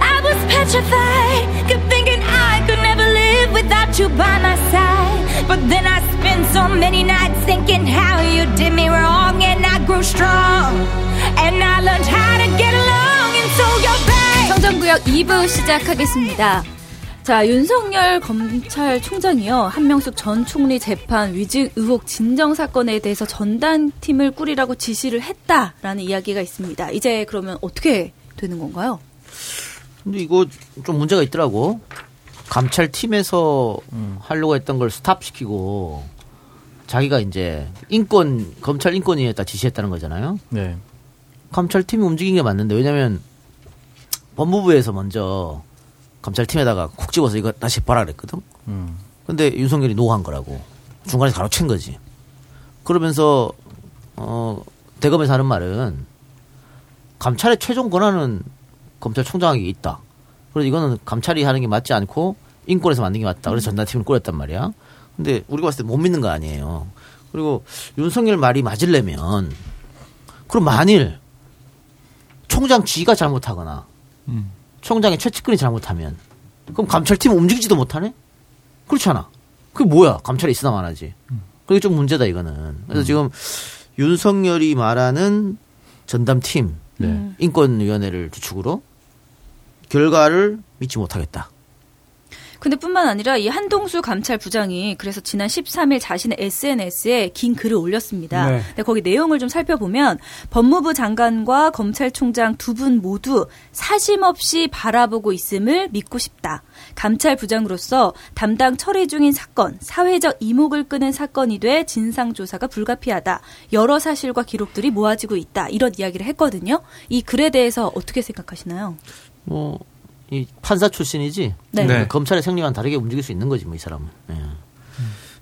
I was petrified. Kept thinking I could never live without you by my side. But then I spent so many nights thinking how you did me wrong, and I grew strong. And I learned how to get along, and so you're back. 청정구역 2부 시작하겠습니다. 자, 윤석열 검찰총장이요. 한명숙 전 총리 재판 위증 의혹 진정 사건에 대해서 전단팀을 꾸리라고 지시를 했다라는 이야기가 있습니다. 이제 그러면 어떻게 되는 건가요? 근데 이거 좀 문제가 있더라고. 감찰팀에서 음, 하려고 했던 걸 스탑시키고 자기가 이제 인권 검찰 인권위에다 지시했다는 거잖아요. 네. 감찰팀이 움직인 게 맞는데 왜냐면 법무부에서 먼저 검찰팀에다가 콕 집어서 이거 다시 봐라 그랬거든. 음. 근데 윤석열이 노한 거라고. 중간에 가로챈 거지. 그러면서, 어, 대검에서 하는 말은 감찰의 최종 권한은 검찰총장에게 있다. 그래서 이거는 감찰이 하는 게 맞지 않고 인권에서 만든 게 맞다. 그래서 전단팀을 꾸렸단 말이야. 근데 우리가 봤을 때 못 믿는 거 아니에요. 그리고 윤석열 말이 맞으려면 그럼 만일 총장 지가 잘못하거나 음. 총장의 최측근이 잘못하면 그럼 감찰팀 움직이지도 못하네? 그렇잖아. 그게 뭐야? 감찰이 있으나 마나지. 그게 좀 문제다 이거는. 그래서 지금 윤석열이 말하는 전담팀 네. 인권위원회를 주축으로 결과를 믿지 못하겠다. 근데 뿐만 아니라 이 한동수 감찰부장이 그래서 지난 13일 자신의 SNS에 긴 글을 올렸습니다. 네. 근데 거기 내용을 좀 살펴보면 법무부 장관과 검찰총장 두 분 모두 사심 없이 바라보고 있음을 믿고 싶다. 감찰부장으로서 담당 처리 중인 사건, 사회적 이목을 끄는 사건이 돼 진상조사가 불가피하다. 여러 사실과 기록들이 모아지고 있다. 이런 이야기를 했거든요. 이 글에 대해서 어떻게 생각하시나요? 뭐, 이 판사 출신이지. 네. 네. 검찰의 생리와는 다르게 움직일 수 있는 거지, 뭐, 이 사람은. 예.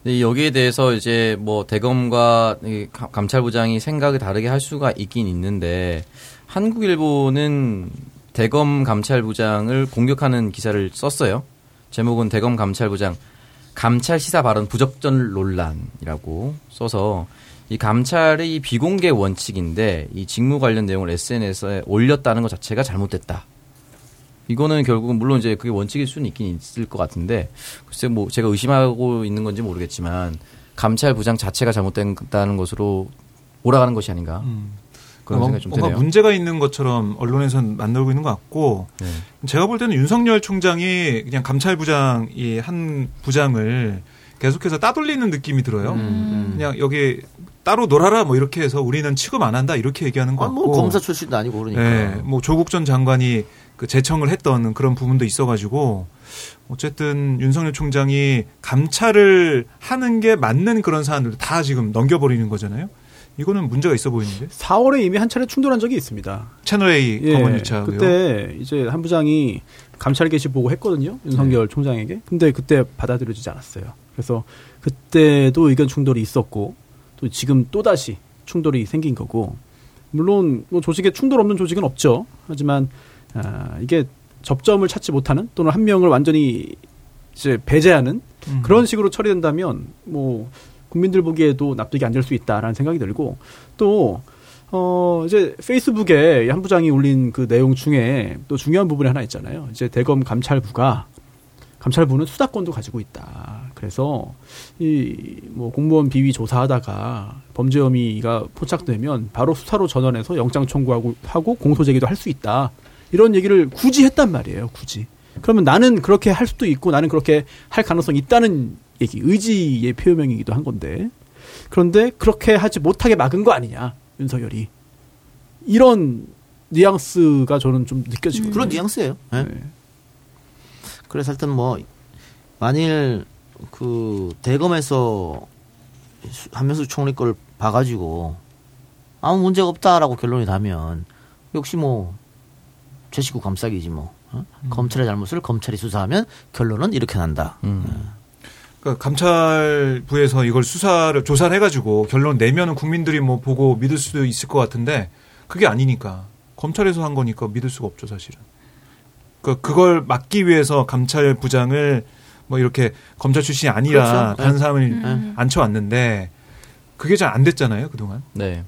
근데 여기에 대해서 이제 뭐 대검과 이 감- 감찰부장이 생각이 다르게 할 수가 있긴 있는데 한국일보는 대검 감찰부장을 공격하는 기사를 썼어요. 제목은 대검 감찰부장 감찰 시사 발언 부적절 논란이라고 써서 이 감찰의 비공개 원칙인데 이 직무 관련 내용을 SNS에 올렸다는 것 자체가 잘못됐다. 이거는 결국은 물론 이제 그게 원칙일 수는 있긴 있을 것 같은데 글쎄 뭐 제가 의심하고 있는 건지 모르겠지만 감찰 부장 자체가 잘못된다는 것으로 몰아가는 것이 아닌가 그런 뭔가, 생각이 좀 뭔가 드네요. 문제가 있는 것처럼 언론에선 만들고 있는 것 같고 네. 제가 볼 때는 윤석열 총장이 그냥 감찰부장 이 한 부장을 계속해서 따돌리는 느낌이 들어요. 음. 그냥 여기 따로 놀아라 뭐 이렇게 해서 우리는 취급 안 한다 이렇게 얘기하는 것 아, 같고. 뭐, 검사 출신도 아니고 그러니까. 예, 뭐 조국 전 장관이 그 재청을 했던 그런 부분도 있어가지고 어쨌든 윤석열 총장이 감찰을 하는 게 맞는 그런 사안들 다 지금 넘겨버리는 거잖아요. 이거는 문제가 있어 보이는데 4월에 이미 한 차례 충돌한 적이 있습니다. 채널 A 예, 검언 의혹. 그때 이제 한 부장이 감찰 게시 보고 했거든요. 윤석열 총장에게. 근데 그때 받아들여지지 않았어요. 그래서 그때도 의견 충돌이 있었고 또 지금 또 다시 충돌이 생긴 거고 물론 뭐 조직에 충돌 없는 조직은 없죠. 하지만 아, 이게 접점을 찾지 못하는 또는 한 명을 완전히 이제 배제하는 음. 그런 식으로 처리된다면 뭐 국민들 보기에도 납득이 안 될 수 있다라는 생각이 들고 또 어, 이제 페이스북에 한 부장이 올린 그 내용 중에 또 중요한 부분이 하나 있잖아요. 이제 대검 감찰부가 감찰부는 수사권도 가지고 있다. 그래서 이 뭐 공무원 비위 조사하다가 범죄 혐의가 포착되면 바로 수사로 전환해서 영장 청구하고 하고 공소 제기도 할 수 있다. 이런 얘기를 굳이 했단 말이에요. 굳이. 그러면 나는 그렇게 할 수도 있고 나는 그렇게 할 가능성이 있다는 얘기, 의지의 표명이기도 한 건데. 그런데 그렇게 하지 못하게 막은 거 아니냐, 윤석열이. 이런 뉘앙스가 저는 좀 느껴지거든요. 그런 뉘앙스예요. 예. 네. 그래서 하여튼 뭐 만일 그 대검에서 한명수 총리 걸 봐가지고 아무 문제가 없다라고 결론이 나면 역시 뭐 제 식구 감싸기지 뭐 어? 검찰의 잘못을 검찰이 수사하면 결론은 이렇게 난다. 음. 그러니까 감찰부에서 이걸 수사를 조사를 해가지고 결론 내면은 국민들이 뭐 보고 믿을 수도 있을 것 같은데 그게 아니니까 검찰에서 한 거니까 믿을 수가 없죠 사실은. 그 그걸 막기 위해서 감찰부장을 뭐 이렇게 검찰 출신이 아니라 그렇죠. 다른 네. 사람을 음. 앉혀왔는데 그게 잘 안 됐잖아요 그동안. 네.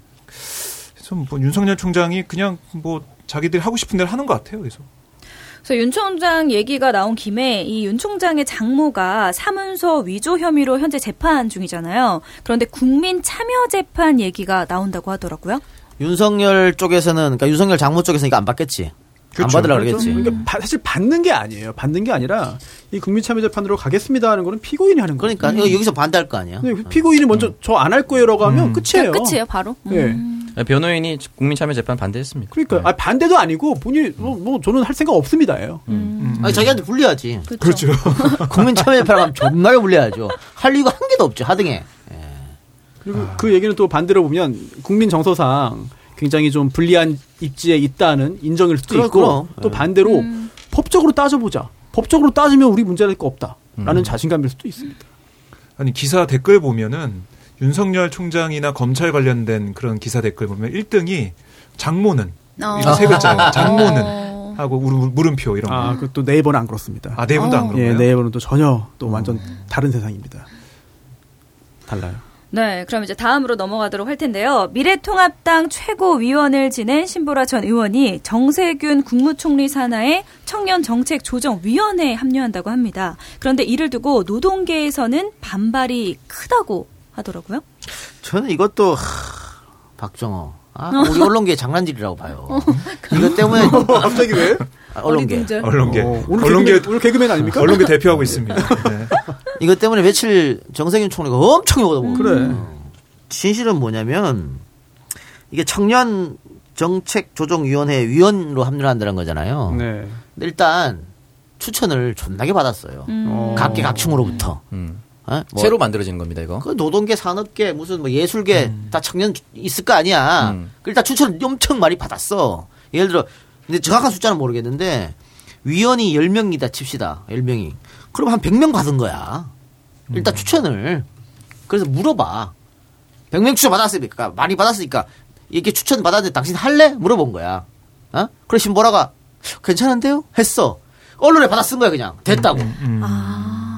그래서 뭐 윤석열 총장이 그냥 뭐 자기들이 하고 싶은 대로 하는 것 같아요. 그래서 그래서 윤 총장 얘기가 나온 김에 이 윤 총장의 장모가 사문서 위조 혐의로 현재 재판 중이잖아요. 그런데 국민 참여 재판 얘기가 나온다고 하더라고요. 윤석열 쪽에서는 그러니까 윤석열 장모 쪽에서는 이거 안 받겠지. 안 받으려 그러겠지. 그러니까 바- 사실 받는 게 아니에요. 받는 게 아니라 이 국민참여재판으로 가겠습니다 하는 거는 피고인이 하는 거예요. 그러니까 이거 여기서 반대할 거 아니야. 네, 피고인이 먼저 저안 할 거예요라고 하면 끝이에요. 끝이에요, 바로. 음. 예. 변호인이 국민참여재판 반대했습니다. 그러니까 아, 반대도 아니고 본인이 뭐, 뭐 저는 할 생각 없습니다예요. 아니 자기한테 불리하지. 그렇죠. 국민 참여재판 하면 존나게 불리하죠. 할 이유가 한 개도 없죠. 하등에. 그리고 그 얘기는 또 반대로 보면 국민 정서상 굉장히 좀 불리한 입지에 있다는 인정일 수도 그럼, 있고 그럼. 또 네. 반대로 음. 법적으로 따져보자. 법적으로 따지면 우리 문제될 거 없다라는 자신감일 수도 있습니다. 아니 기사 댓글 보면은 윤석열 총장이나 검찰 관련된 그런 기사 댓글 보면 1등이 장모는 어. 이거 세 글자예요. 장모는 어. 하고 물- 물음표 이런 거. 아, 그또 네이버는 안 그렇습니다. 아, 네 분도 안 그런 예? 네이버는 또 전혀 또 완전 다른 세상입니다. 달라요. 네, 그럼 이제 다음으로 넘어가도록 할 텐데요. 미래통합당 최고위원을 지낸 신보라 전 의원이 정세균 국무총리 산하의 청년정책조정위원회에 합류한다고 합니다. 그런데 이를 두고 노동계에서는 반발이 크다고 하더라고요. 저는 이것도 하, 박정호. 아, 우리 언론계 장난질이라고 봐요. 이것 때문에 갑자기 왜? 아, 언론계. 어리둥절. 언론계. 어, 오늘 언론계 개그맨, 오늘 개그맨 아닙니까? 언론계 대표하고 있습니다. 네. 이것 때문에 며칠 정세균 총리가 엄청 욕을 먹고 그래. 진실은 뭐냐면 이게 청년 정책 조정 위원회 위원으로 합류한다는 거잖아요. 네. 근데 일단 추천을 존나게 받았어요. 어. 각계각층으로부터. 음. 어? 뭐 새로 만들어지는 겁니다, 이거. 그 노동계, 산업계, 무슨 뭐 예술계 다 청년 있을 거 아니야. 음. 그 일단 추천을 엄청 많이 받았어. 예를 들어, 근데 정확한 숫자는 모르겠는데 위원이 10명이다 칩시다. 10명이. 그럼 한 100명 받은 거야. 일단 추천을. 그래서 물어봐. 100명 추천 받았으니까 많이 받았으니까 이렇게 추천 받았는데 당신 할래? 물어본 거야. 어? 그래 신보라가 괜찮은데요? 했어. 언론에 받아 쓴 거야 그냥. 됐다고. 음.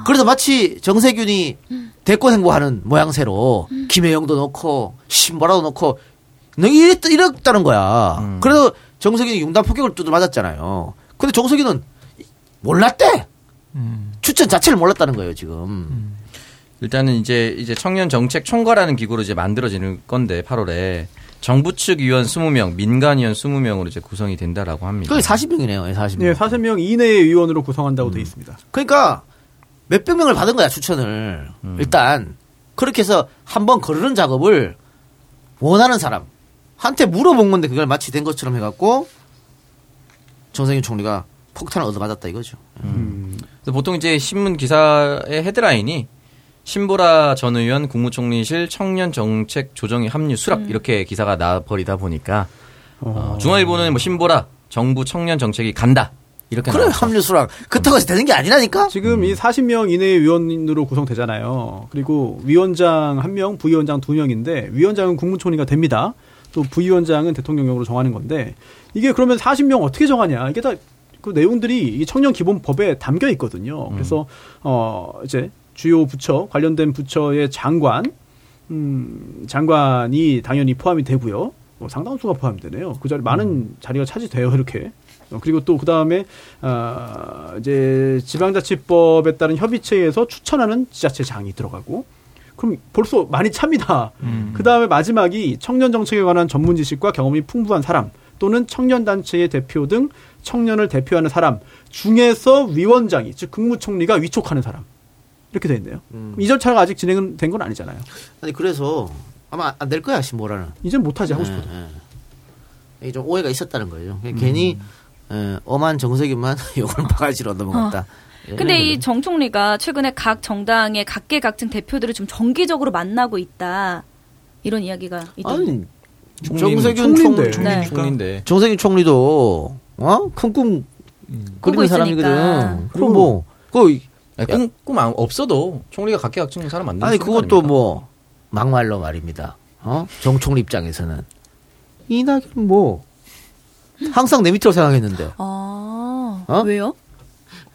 그래서 마치 정세균이 대권 행보하는 모양새로 김혜영도 넣고 신보라도 넣고 너 이랬, 이랬다는 거야. 그래서 정세균이 융단 폭격을 두들 맞았잖아요. 근데 정세균은 몰랐대. 음. 추천 자체를 몰랐다는 거예요 지금. 일단은 이제 이제 청년 정책 총괄하는 기구로 이제 만들어지는 건데 8월에 정부 측 위원 20명, 민간 위원 20명으로 이제 구성이 된다라고 합니다. 그게 40명이네요. 40명. 예, 40명 이내의 위원으로 구성한다고 돼 있습니다. 그러니까 몇백 명을 받은 거야 추천을. 일단. 그렇게 해서 한번 거르는 작업을 원하는 사람 한테 물어본 건데 그걸 마치 된 것처럼 해갖고 정세균 총리가 폭탄을 얻어맞았다 이거죠. 그래서 보통 이제 신문 기사의 헤드라인이 신보라 전 의원 국무총리실 청년 정책 조정위 합류 수락 이렇게 기사가 나버리다 보니까 어, 중앙일보는 뭐 신보라 정부 청년 정책이 간다 이렇게 그래 나왔죠. 합류 수락 그렇다고 해서 되는 게 아니라니까. 지금 이 40명 이내의 위원으로 구성되잖아요. 그리고 위원장 1명, 부위원장 2명인데 위원장은 국무총리가 됩니다. 또 부위원장은 대통령령으로 정하는 건데 이게 그러면 40명 어떻게 정하냐? 이게 다 그 내용들이 이 청년 기본법에 담겨 있거든요. 그래서 어 이제 주요 부처 관련된 부처의 장관 음, 장관이 당연히 포함이 되고요. 뭐 상당수가 포함되네요. 그 자리 많은 자리가 차지돼요. 이렇게. 어, 그리고 또 그 다음에 아, 이제 지방자치법에 따른 협의체에서 추천하는 지자체장이 들어가고. 그럼 벌써 많이 찹니다. 그 다음에 마지막이 청년 정책에 관한 전문 지식과 경험이 풍부한 사람 또는 청년 단체의 대표 등 청년을 대표하는 사람 중에서 위원장이 즉 국무총리가 위촉하는 사람 이렇게 돼 있네요. 이 절차가 아직 진행은 된 건 아니잖아요. 아니 그래서 아마 안 될 거야 신보라는. 이제 못하지 하고 싶어도. 예, 예. 이게 좀 오해가 있었다는 거예요. 괜히 예, 엄한 정세균만 욕을 바가지로 넘어갔다. 예, 근데 이 이거는. 정 총리가 최근에 각 정당의 각계각층 대표들을 좀 정기적으로 만나고 있다. 이런 이야기가 있던데. 아니 총리는 정세균 총리인데. 총, 네. 총리인데 정세균 총리도 어? 큰꿈 꾸고 그리는 있으니까. 사람이거든. 그럼 뭐, 그, 꿈, 꿈 안- 없어도 총리가 각계각층 사람 만드는 아니, 그것도 뭐, 막말로 말입니다. 어? 정 총리 입장에서는. 이낙연 뭐, 항상 내 밑으로 생각했는데. 아, 어? 왜요?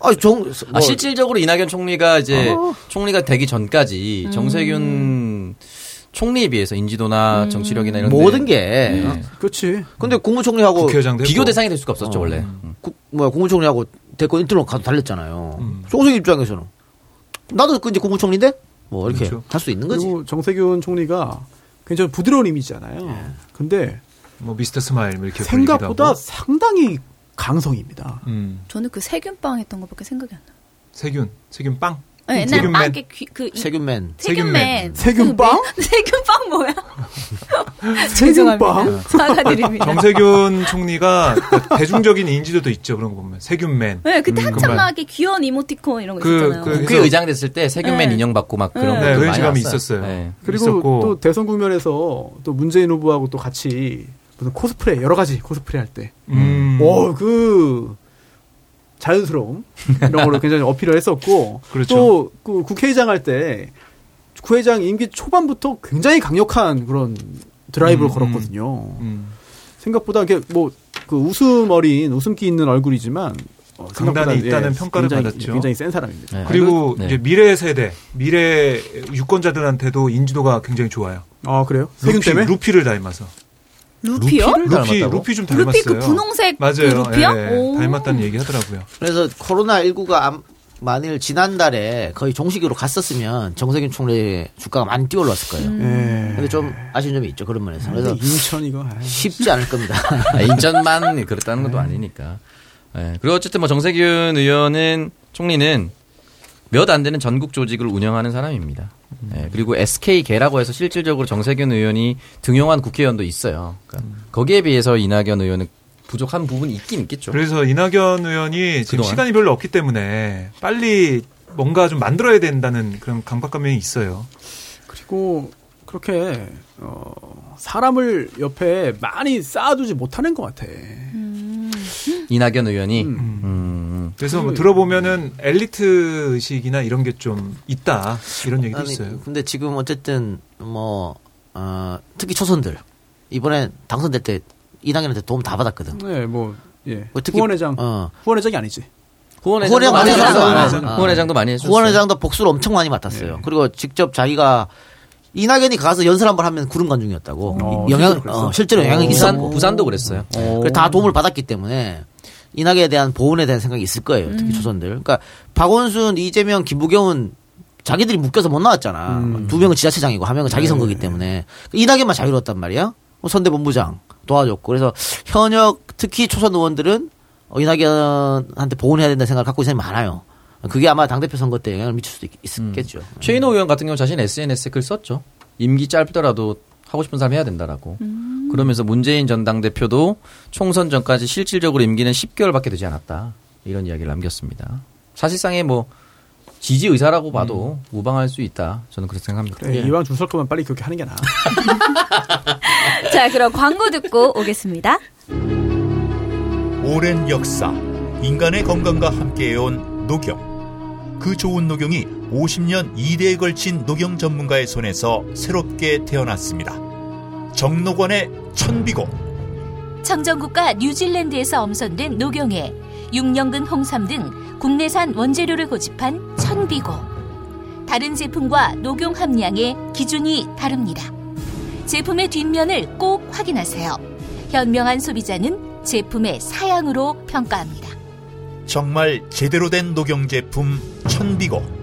아, 정, 뭐, 아, 실질적으로 이낙연 총리가 이제 어. 총리가 되기 전까지 정세균 총리에 비해서 인지도나 음. 정치력이나 이런 모든 데 게. 네. 그렇지. 근데 국무총리하고 비교. 대상이 될 수가 없었죠 어. 원래. 국, 뭐야 국무총리하고 대권 인터넷 가서 달렸잖아요. 음. 총리 입장에서는 나도 그 이제 국무총리인데 뭐 이렇게 그렇죠. 할수 있는 거지. 그리고 정세균 총리가 굉장히 부드러운 이미지잖아요. 근데 뭐 Mr. Smile 뭐 이렇게 생각보다 하고. 상당히 강성입니다. 음. 저는 그 세균빵 했던 것밖에 생각이 안 나요. 세균 세균 빵. 네, 옛날 세균맨. 빵, 그, 귀- 그, 이- 세균맨. 세균맨. 세균빵? 그 매- 세균빵 뭐야? 세균빵? 죄송합니다. 사과드립니다. 정세균 총리가 대중적인 인지도도 있죠 그런 거 보면 세균맨. 네, 그때 음, 한참. 막 이렇게 귀여운 이모티콘 이런 거 그- 있었잖아요. 그- 국회 그래서- 의장 됐을 때 세균맨 네. 인형 받고 막 그런 네. 것도 네, 많이. 있었어요. 네. 그리고 있었고. 또 대선 국면에서 또 문재인 후보하고 또 같이 무슨 코스프레 여러 가지 코스프레 할 때, 음. 오그 자연스러움 이런 걸로 굉장히 어필을 했었고 그렇죠. 또그 국회의장 할 때 국회의장 임기 초반부터 굉장히 강력한 그런 드라이브를 음, 걸었거든요. 음. 생각보다 이게 뭐 그 웃음 어린 웃음기 있는 얼굴이지만 어, 강단이 있다는 평가를 굉장히, 받았죠. 굉장히 센 사람입니다. 네. 그리고 네. 이제 미래 세대, 미래 유권자들한테도 인지도가 굉장히 좋아요. 아 그래요? 세균 루피, 때문에? 루피를 닮아서. 루피요? 루피? 루피 좀 닮았어요. 루피 그 분홍색 맞아요. 그 루피요? 예, 오. 닮았다는 얘기 하더라고요. 그래서 코로나 19가 만일 지난달에 거의 종식으로 갔었으면 정세균 총리 주가가 많이 뛰어올랐을 거예요. 예. 근데 좀 아쉬운 점이 있죠 그런 면에서. 그래서 인천 이거 아이. 쉽지 않을 겁니다. 아, 인천만 그렇다는 것도 아니니까. 예. 그리고 어쨌든 뭐 정세균 의원은 총리는 몇 안 되는 전국 조직을 운영하는 사람입니다. 예, 그리고 SK계라고 해서 실질적으로 정세균 의원이 등용한 국회의원도 있어요. 그러니까 거기에 비해서 이낙연 의원은 부족한 부분이 있긴 있겠죠. 그래서 이낙연 의원이 지금 그동안? 시간이 별로 없기 때문에 빨리 뭔가 좀 만들어야 된다는 그런 강박감이 있어요. 그리고 그렇게 어, 사람을 옆에 많이 쌓아두지 못하는 것 같아. 이낙연 의원이 음. 음, 음. 그래서 뭐 들어보면은 엘리트 의식이나 이런 게 좀 있다 이런 얘기도 아니, 있어요. 근데 지금 어쨌든 뭐 어, 특히 초선들 이번에 당선될 때 이낙연한테 도움 다 받았거든. 네, 뭐 예. 뭐 특히- 후원회장, 어. 후원회장이 아니지. 후원회장도 후원회장 많이. 해줬어요. 네. 후원회장도 많이 해줬어요. 후원회장도 복수를 엄청 많이 맡았어요. 그리고 직접 자기가 이낙연이 가서 연설 한 번 하면 구름 관 중이었다고 어, 영향 실제로? 어, 실제로 영향이 있었고 부산도 그랬어요. 그래서 다 도움을 받았기 때문에 이낙연에 대한 보훈에 대한 생각이 있을 거예요. 특히 초선들. 그러니까 박원순, 이재명, 김부겸은 자기들이 묶여서 못 나왔잖아. 음. 두 명은 지자체장이고 한 명은 자기 선거기 때문에 이낙연만 자유로웠단 말이야. 뭐 선대본부장 도와줬고 그래서 현역 특히 초선 의원들은 어, 이낙연한테 보훈해야 된다는 생각을 갖고 있는 사람이 많아요. 그게 아마 당대표 선거 때 영향을 미칠 수도 있, 있겠죠. 최인호 의원 같은 경우 자신 SNS에 글 썼죠. 임기 짧더라도 하고 싶은 사람 해야 된다라고. 그러면서 문재인 전 당대표도 총선 전까지 실질적으로 임기는 10개월밖에 되지 않았다. 이런 이야기를 남겼습니다. 사실상의 뭐 지지 의사라고 봐도 무방할 수 있다. 저는 그렇게 생각합니다. 그래, 예. 이왕 줄 설 거면 빨리 그렇게 하는 게 나아. 자, 그럼 광고 듣고 오겠습니다. 오랜 역사, 인간의 건강과 함께해온 녹용. 그 좋은 녹용이 50년 2대에 걸친 녹용 전문가의 손에서 새롭게 태어났습니다. 정록원의 천비고. 청정국과 뉴질랜드에서 엄선된 녹용에 6년근 홍삼 등 국내산 원재료를 고집한 천비고. 다른 제품과 녹용 함량의 기준이 다릅니다. 제품의 뒷면을 꼭 확인하세요. 현명한 소비자는 제품의 사양으로 평가합니다. 정말 제대로 된 녹용 제품 천비고.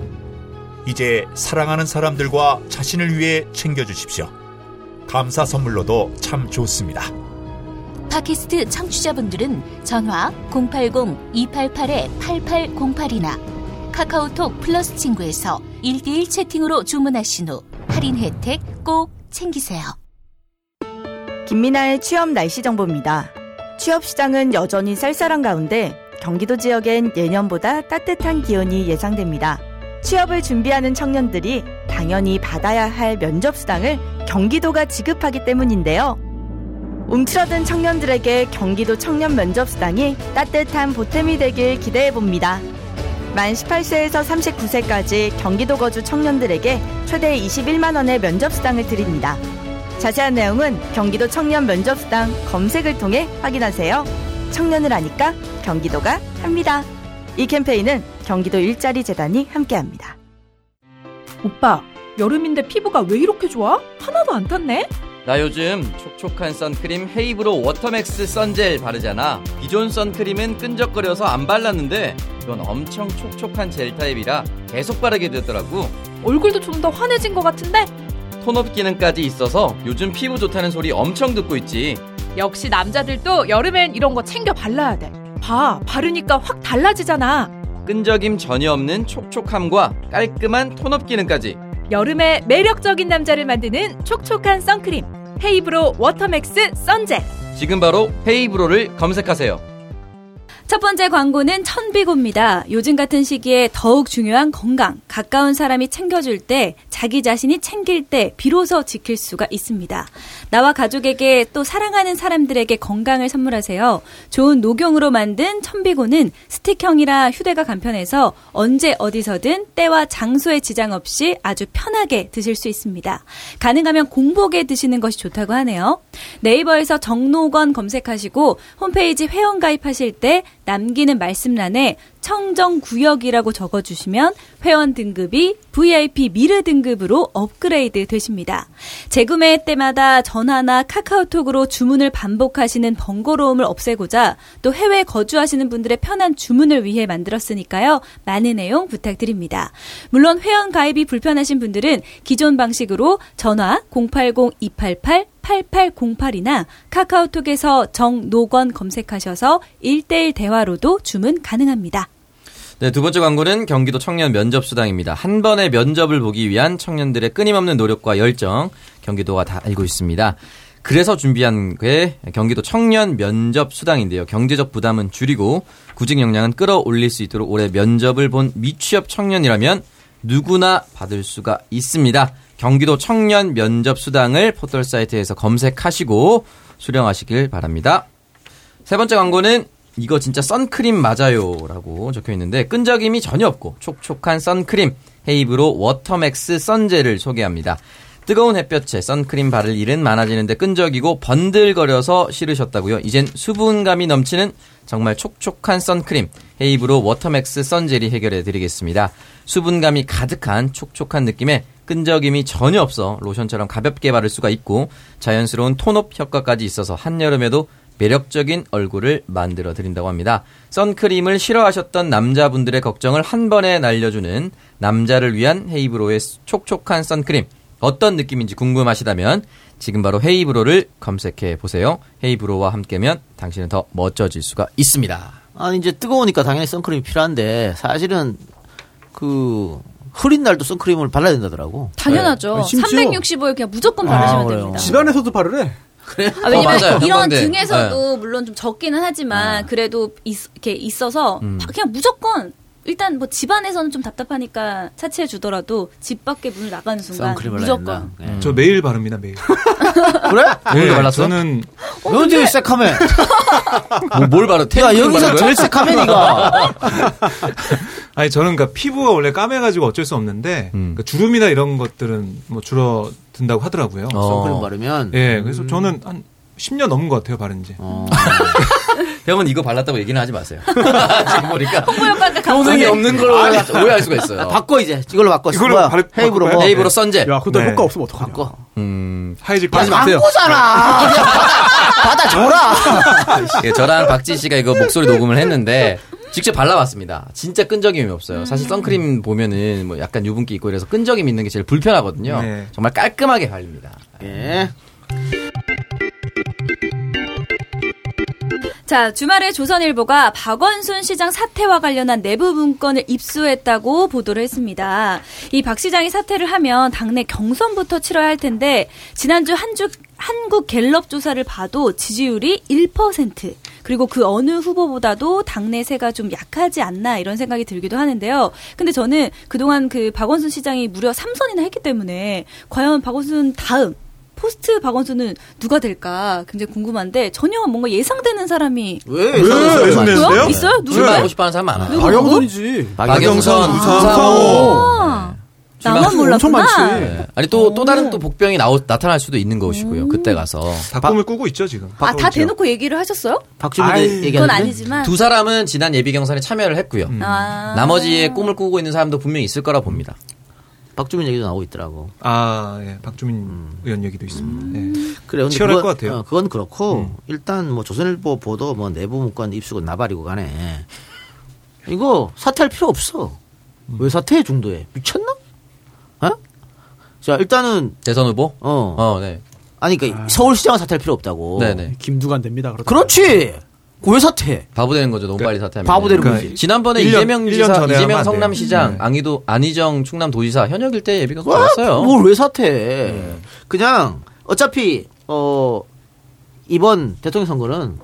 이제 사랑하는 사람들과 자신을 위해 챙겨주십시오. 감사 선물로도 참 좋습니다. 팟캐스트 청취자분들은 전화 080-288-8808이나 카카오톡 플러스 친구에서 1대1 채팅으로 주문하신 후 할인 혜택 꼭 챙기세요. 김민아의 취업 날씨 정보입니다. 취업 시장은 여전히 쌀쌀한 가운데 경기도 지역엔 예년보다 따뜻한 기온이 예상됩니다. 취업을 준비하는 청년들이 당연히 받아야 할 면접 수당을 경기도가 지급하기 때문인데요. 움츠러든 청년들에게 경기도 청년 면접 수당이 따뜻한 보탬이 되길 기대해 봅니다. 만 18세에서 39세까지 경기도 거주 청년들에게 최대 21만 원의 면접 수당을 드립니다. 자세한 내용은 경기도 청년 면접수당 검색을 통해 확인하세요. 청년을 아니까 경기도가 합니다. 이 캠페인은 경기도 일자리 재단이 함께합니다. 오빠, 여름인데 피부가 왜 이렇게 좋아? 하나도 안 탔네? 나 요즘 촉촉한 선크림 헤이브로 워터맥스 선젤 바르잖아. 기존 선크림은 끈적거려서 안 발랐는데 이건 엄청 촉촉한 젤 타입이라 계속 바르게 되더라고. 얼굴도 좀 더 환해진 것 같은데? tone up 기능까지 있어서 요즘 피부 좋다는 소리 엄청 듣고 있지. 역시 남자들도 여름엔 이런 거 챙겨 발라야 돼. 봐, 바르니까 확 달라지잖아. 끈적임 전혀 없는 촉촉함과 깔끔한 tone up 기능까지. 여름에 매력적인 남자를 만드는 촉촉한 선크림. 헤이브로 워터맥스 선젤. 지금 바로 헤이브로를 검색하세요. 첫 번째 광고는 천비고입니다. 요즘 같은 시기에 더욱 중요한 건강. 가까운 사람이 챙겨줄 때, 자기 자신이 챙길 때, 비로소 지킬 수가 있습니다. 나와 가족에게 또 사랑하는 사람들에게 건강을 선물하세요. 좋은 녹용으로 만든 천비고는 스틱형이라 휴대가 간편해서 언제 어디서든 때와 장소에 지장 없이 아주 편하게 드실 수 있습니다. 가능하면 공복에 드시는 것이 좋다고 하네요. 네이버에서 정노건 검색하시고 홈페이지 회원 가입하실 때 남기는 말씀란에 청정 구역이라고 적어주시면 회원 등급이 VIP 미르 등급으로 업그레이드 되십니다. 재구매 때마다 전화나 카카오톡으로 주문을 반복하시는 번거로움을 없애고자 또 해외 거주하시는 분들의 편한 주문을 위해 만들었으니까요. 많은 내용 부탁드립니다. 물론 회원 가입이 불편하신 분들은 기존 방식으로 전화 080-288 8808이나 카카오톡에서 정노건 검색하셔서 1대1 대화로도 주문 가능합니다. 네, 두 번째 광고는 경기도 청년 면접 수당입니다. 한 번의 면접을 보기 위한 청년들의 끊임없는 노력과 열정, 경기도가 다 알고 있습니다. 그래서 준비한 게 경기도 청년 면접 수당인데요. 경제적 부담은 줄이고 구직 역량은 끌어올릴 수 있도록 올해 면접을 본 미취업 청년이라면 누구나 받을 수가 있습니다. 경기도 청년 면접 수당을 포털 사이트에서 검색하시고 수령하시길 바랍니다. 세 번째 광고는 이거 진짜 선크림 맞아요라고 적혀 있는데 끈적임이 전혀 없고 촉촉한 선크림 헤이브로 워터맥스 선젤을 소개합니다. 뜨거운 햇볕에 선크림 바를 일은 많아지는데 끈적이고 번들거려서 싫으셨다고요. 이젠 수분감이 넘치는 정말 촉촉한 선크림 헤이브로 워터맥스 선젤이 해결해 드리겠습니다. 수분감이 가득한 촉촉한 느낌에 끈적임이 전혀 없어 로션처럼 가볍게 바를 수가 있고 자연스러운 tone up 효과까지 있어서 한여름에도 매력적인 얼굴을 만들어 드린다고 합니다. 선크림을 싫어하셨던 남자분들의 걱정을 한 번에 날려주는 남자를 위한 헤이브로의 촉촉한 선크림. 어떤 느낌인지 궁금하시다면 지금 바로 헤이브로를 검색해 보세요. 헤이브로와 함께면 당신은 더 멋져질 수가 있습니다. 아니 이제 뜨거우니까 당연히 선크림이 필요한데 사실은 그 흐린 날도 선크림을 발라야 된다더라고. 당연하죠. 네. 심지어- 365일 그냥 무조건 아, 바르시면 그래요. 됩니다. 집안에서도 바르래. 아, 왜냐면 어. 이런. 등에서도 물론 좀 적기는 하지만 그래도 있, 이렇게 있어서 그냥 무조건 일단 뭐 집안에서는 좀 답답하니까 차치해 주더라도 집 밖에 문을 나가는 순간 무조건. 예. 저 매일 바릅니다 매일. 그래? 오늘도 발랐어? 저는 너 언제 새카매? 뭐, 뭘 바로 야 여기서 제일 새카매 니가. 아니 저는 그러니까 피부가 원래 까매가지고 어쩔 수 없는데 음. 그러니까 주름이나 이런 것들은 뭐 줄어 든다고 하더라고요. 어. 선크림 바르면. 예, 그래서 저는 한 10년 넘은 것 같아요 바른 지. 어. 형은 이거 발랐다고 얘기는 하지 마세요. 지금 보니까 홍보 효과가 효능이 없는 걸로 오해할 수가 있어요. 아, 바꿔 이제 이걸로 바꿔. 이걸로 뭐야? 바를- 헤이브로 바꿔요? 뭐? 헤이브로 선젤. 야, 그것도 네. 효과 없으면 어떡하냐. 바꿔. 음, 하지 거예요. 마세요. 바꾸잖아. 그냥 받아 줘라. 예, 저랑 박지 씨가 이거 목소리 녹음을 했는데 직접 발라봤습니다. 진짜 끈적임이 없어요. 사실 선크림 보면은 뭐 약간 유분기 있고 이래서 끈적임 있는 게 제일 불편하거든요. 네. 정말 깔끔하게 발립니다. 예. 자, 주말에 조선일보가 박원순 시장 사퇴와 관련한 내부 문건을 입수했다고 보도를 했습니다. 이 박 시장이 사퇴를 하면 당내 경선부터 치러야 할 텐데 지난주 한 주 한국 갤럽 조사를 봐도 지지율이 1%. 그리고 그 어느 후보보다도 당내세가 좀 약하지 않나 이런 생각이 들기도 하는데요. 근데 저는 그동안 그 박원순 시장이 무려 3선이나 했기 때문에 과연 박원순 다음 포스트 박원순은 누가 될까 굉장히 궁금한데 전혀 뭔가 예상되는 사람이 왜? 왜 예상되는데요? 있어요? 있어요? 누구요? 출마하고 싶어하는 사람 많아. 박영선이지. 박영선, 우상호. 아, 나만 엄청 몰랐구나. 많지. 네. 아니 또또 다른 또 복병이 나오, 나타날 수도 있는 것이고요. 그때 가서 다 꿈을 꾸고 있죠 지금. 아, 다 대놓고 얘기를 하셨어요? 박주민. 그건 아니지만. 두 사람은 지난 예비 경선에 참여를 했고요. 아. 나머지의 꿈을 꾸고 있는 사람도 분명히 있을 거라 봅니다. 박주민 얘기도 나오고 있더라고. 아, 예. 박주민 의원 얘기도 있습니다. 예. 그래, 근데 치열할 그건, 것 같아요. 어, 그건 그렇고 음. 일단 뭐 조선일보 보도 뭐 내부 문건 입수고 나발이고 간에 이거 사퇴할 필요 없어. 음. 왜 사퇴해 중도에 미쳤나? 어? 자 일단은 대선 후보? 어, 어, 네. 아니 그러니까 서울시장은 사퇴할 필요 없다고. 네네. 김두관 됩니다. 그렇다. 그렇지. 왜 사퇴해? 바보 되는 거죠. 너무 빨리 사퇴하면. 바보 되는 그러니까 거지. 지난번에 일 년- 이재명 일년 지사, 이재명. 성남시장, 네. 앙이도 안희정 충남도지사 현역일 때 예비가 뭐, 나왔어요. 뭘 왜 사퇴해? 그냥 어차피 어 이번 대통령 선거는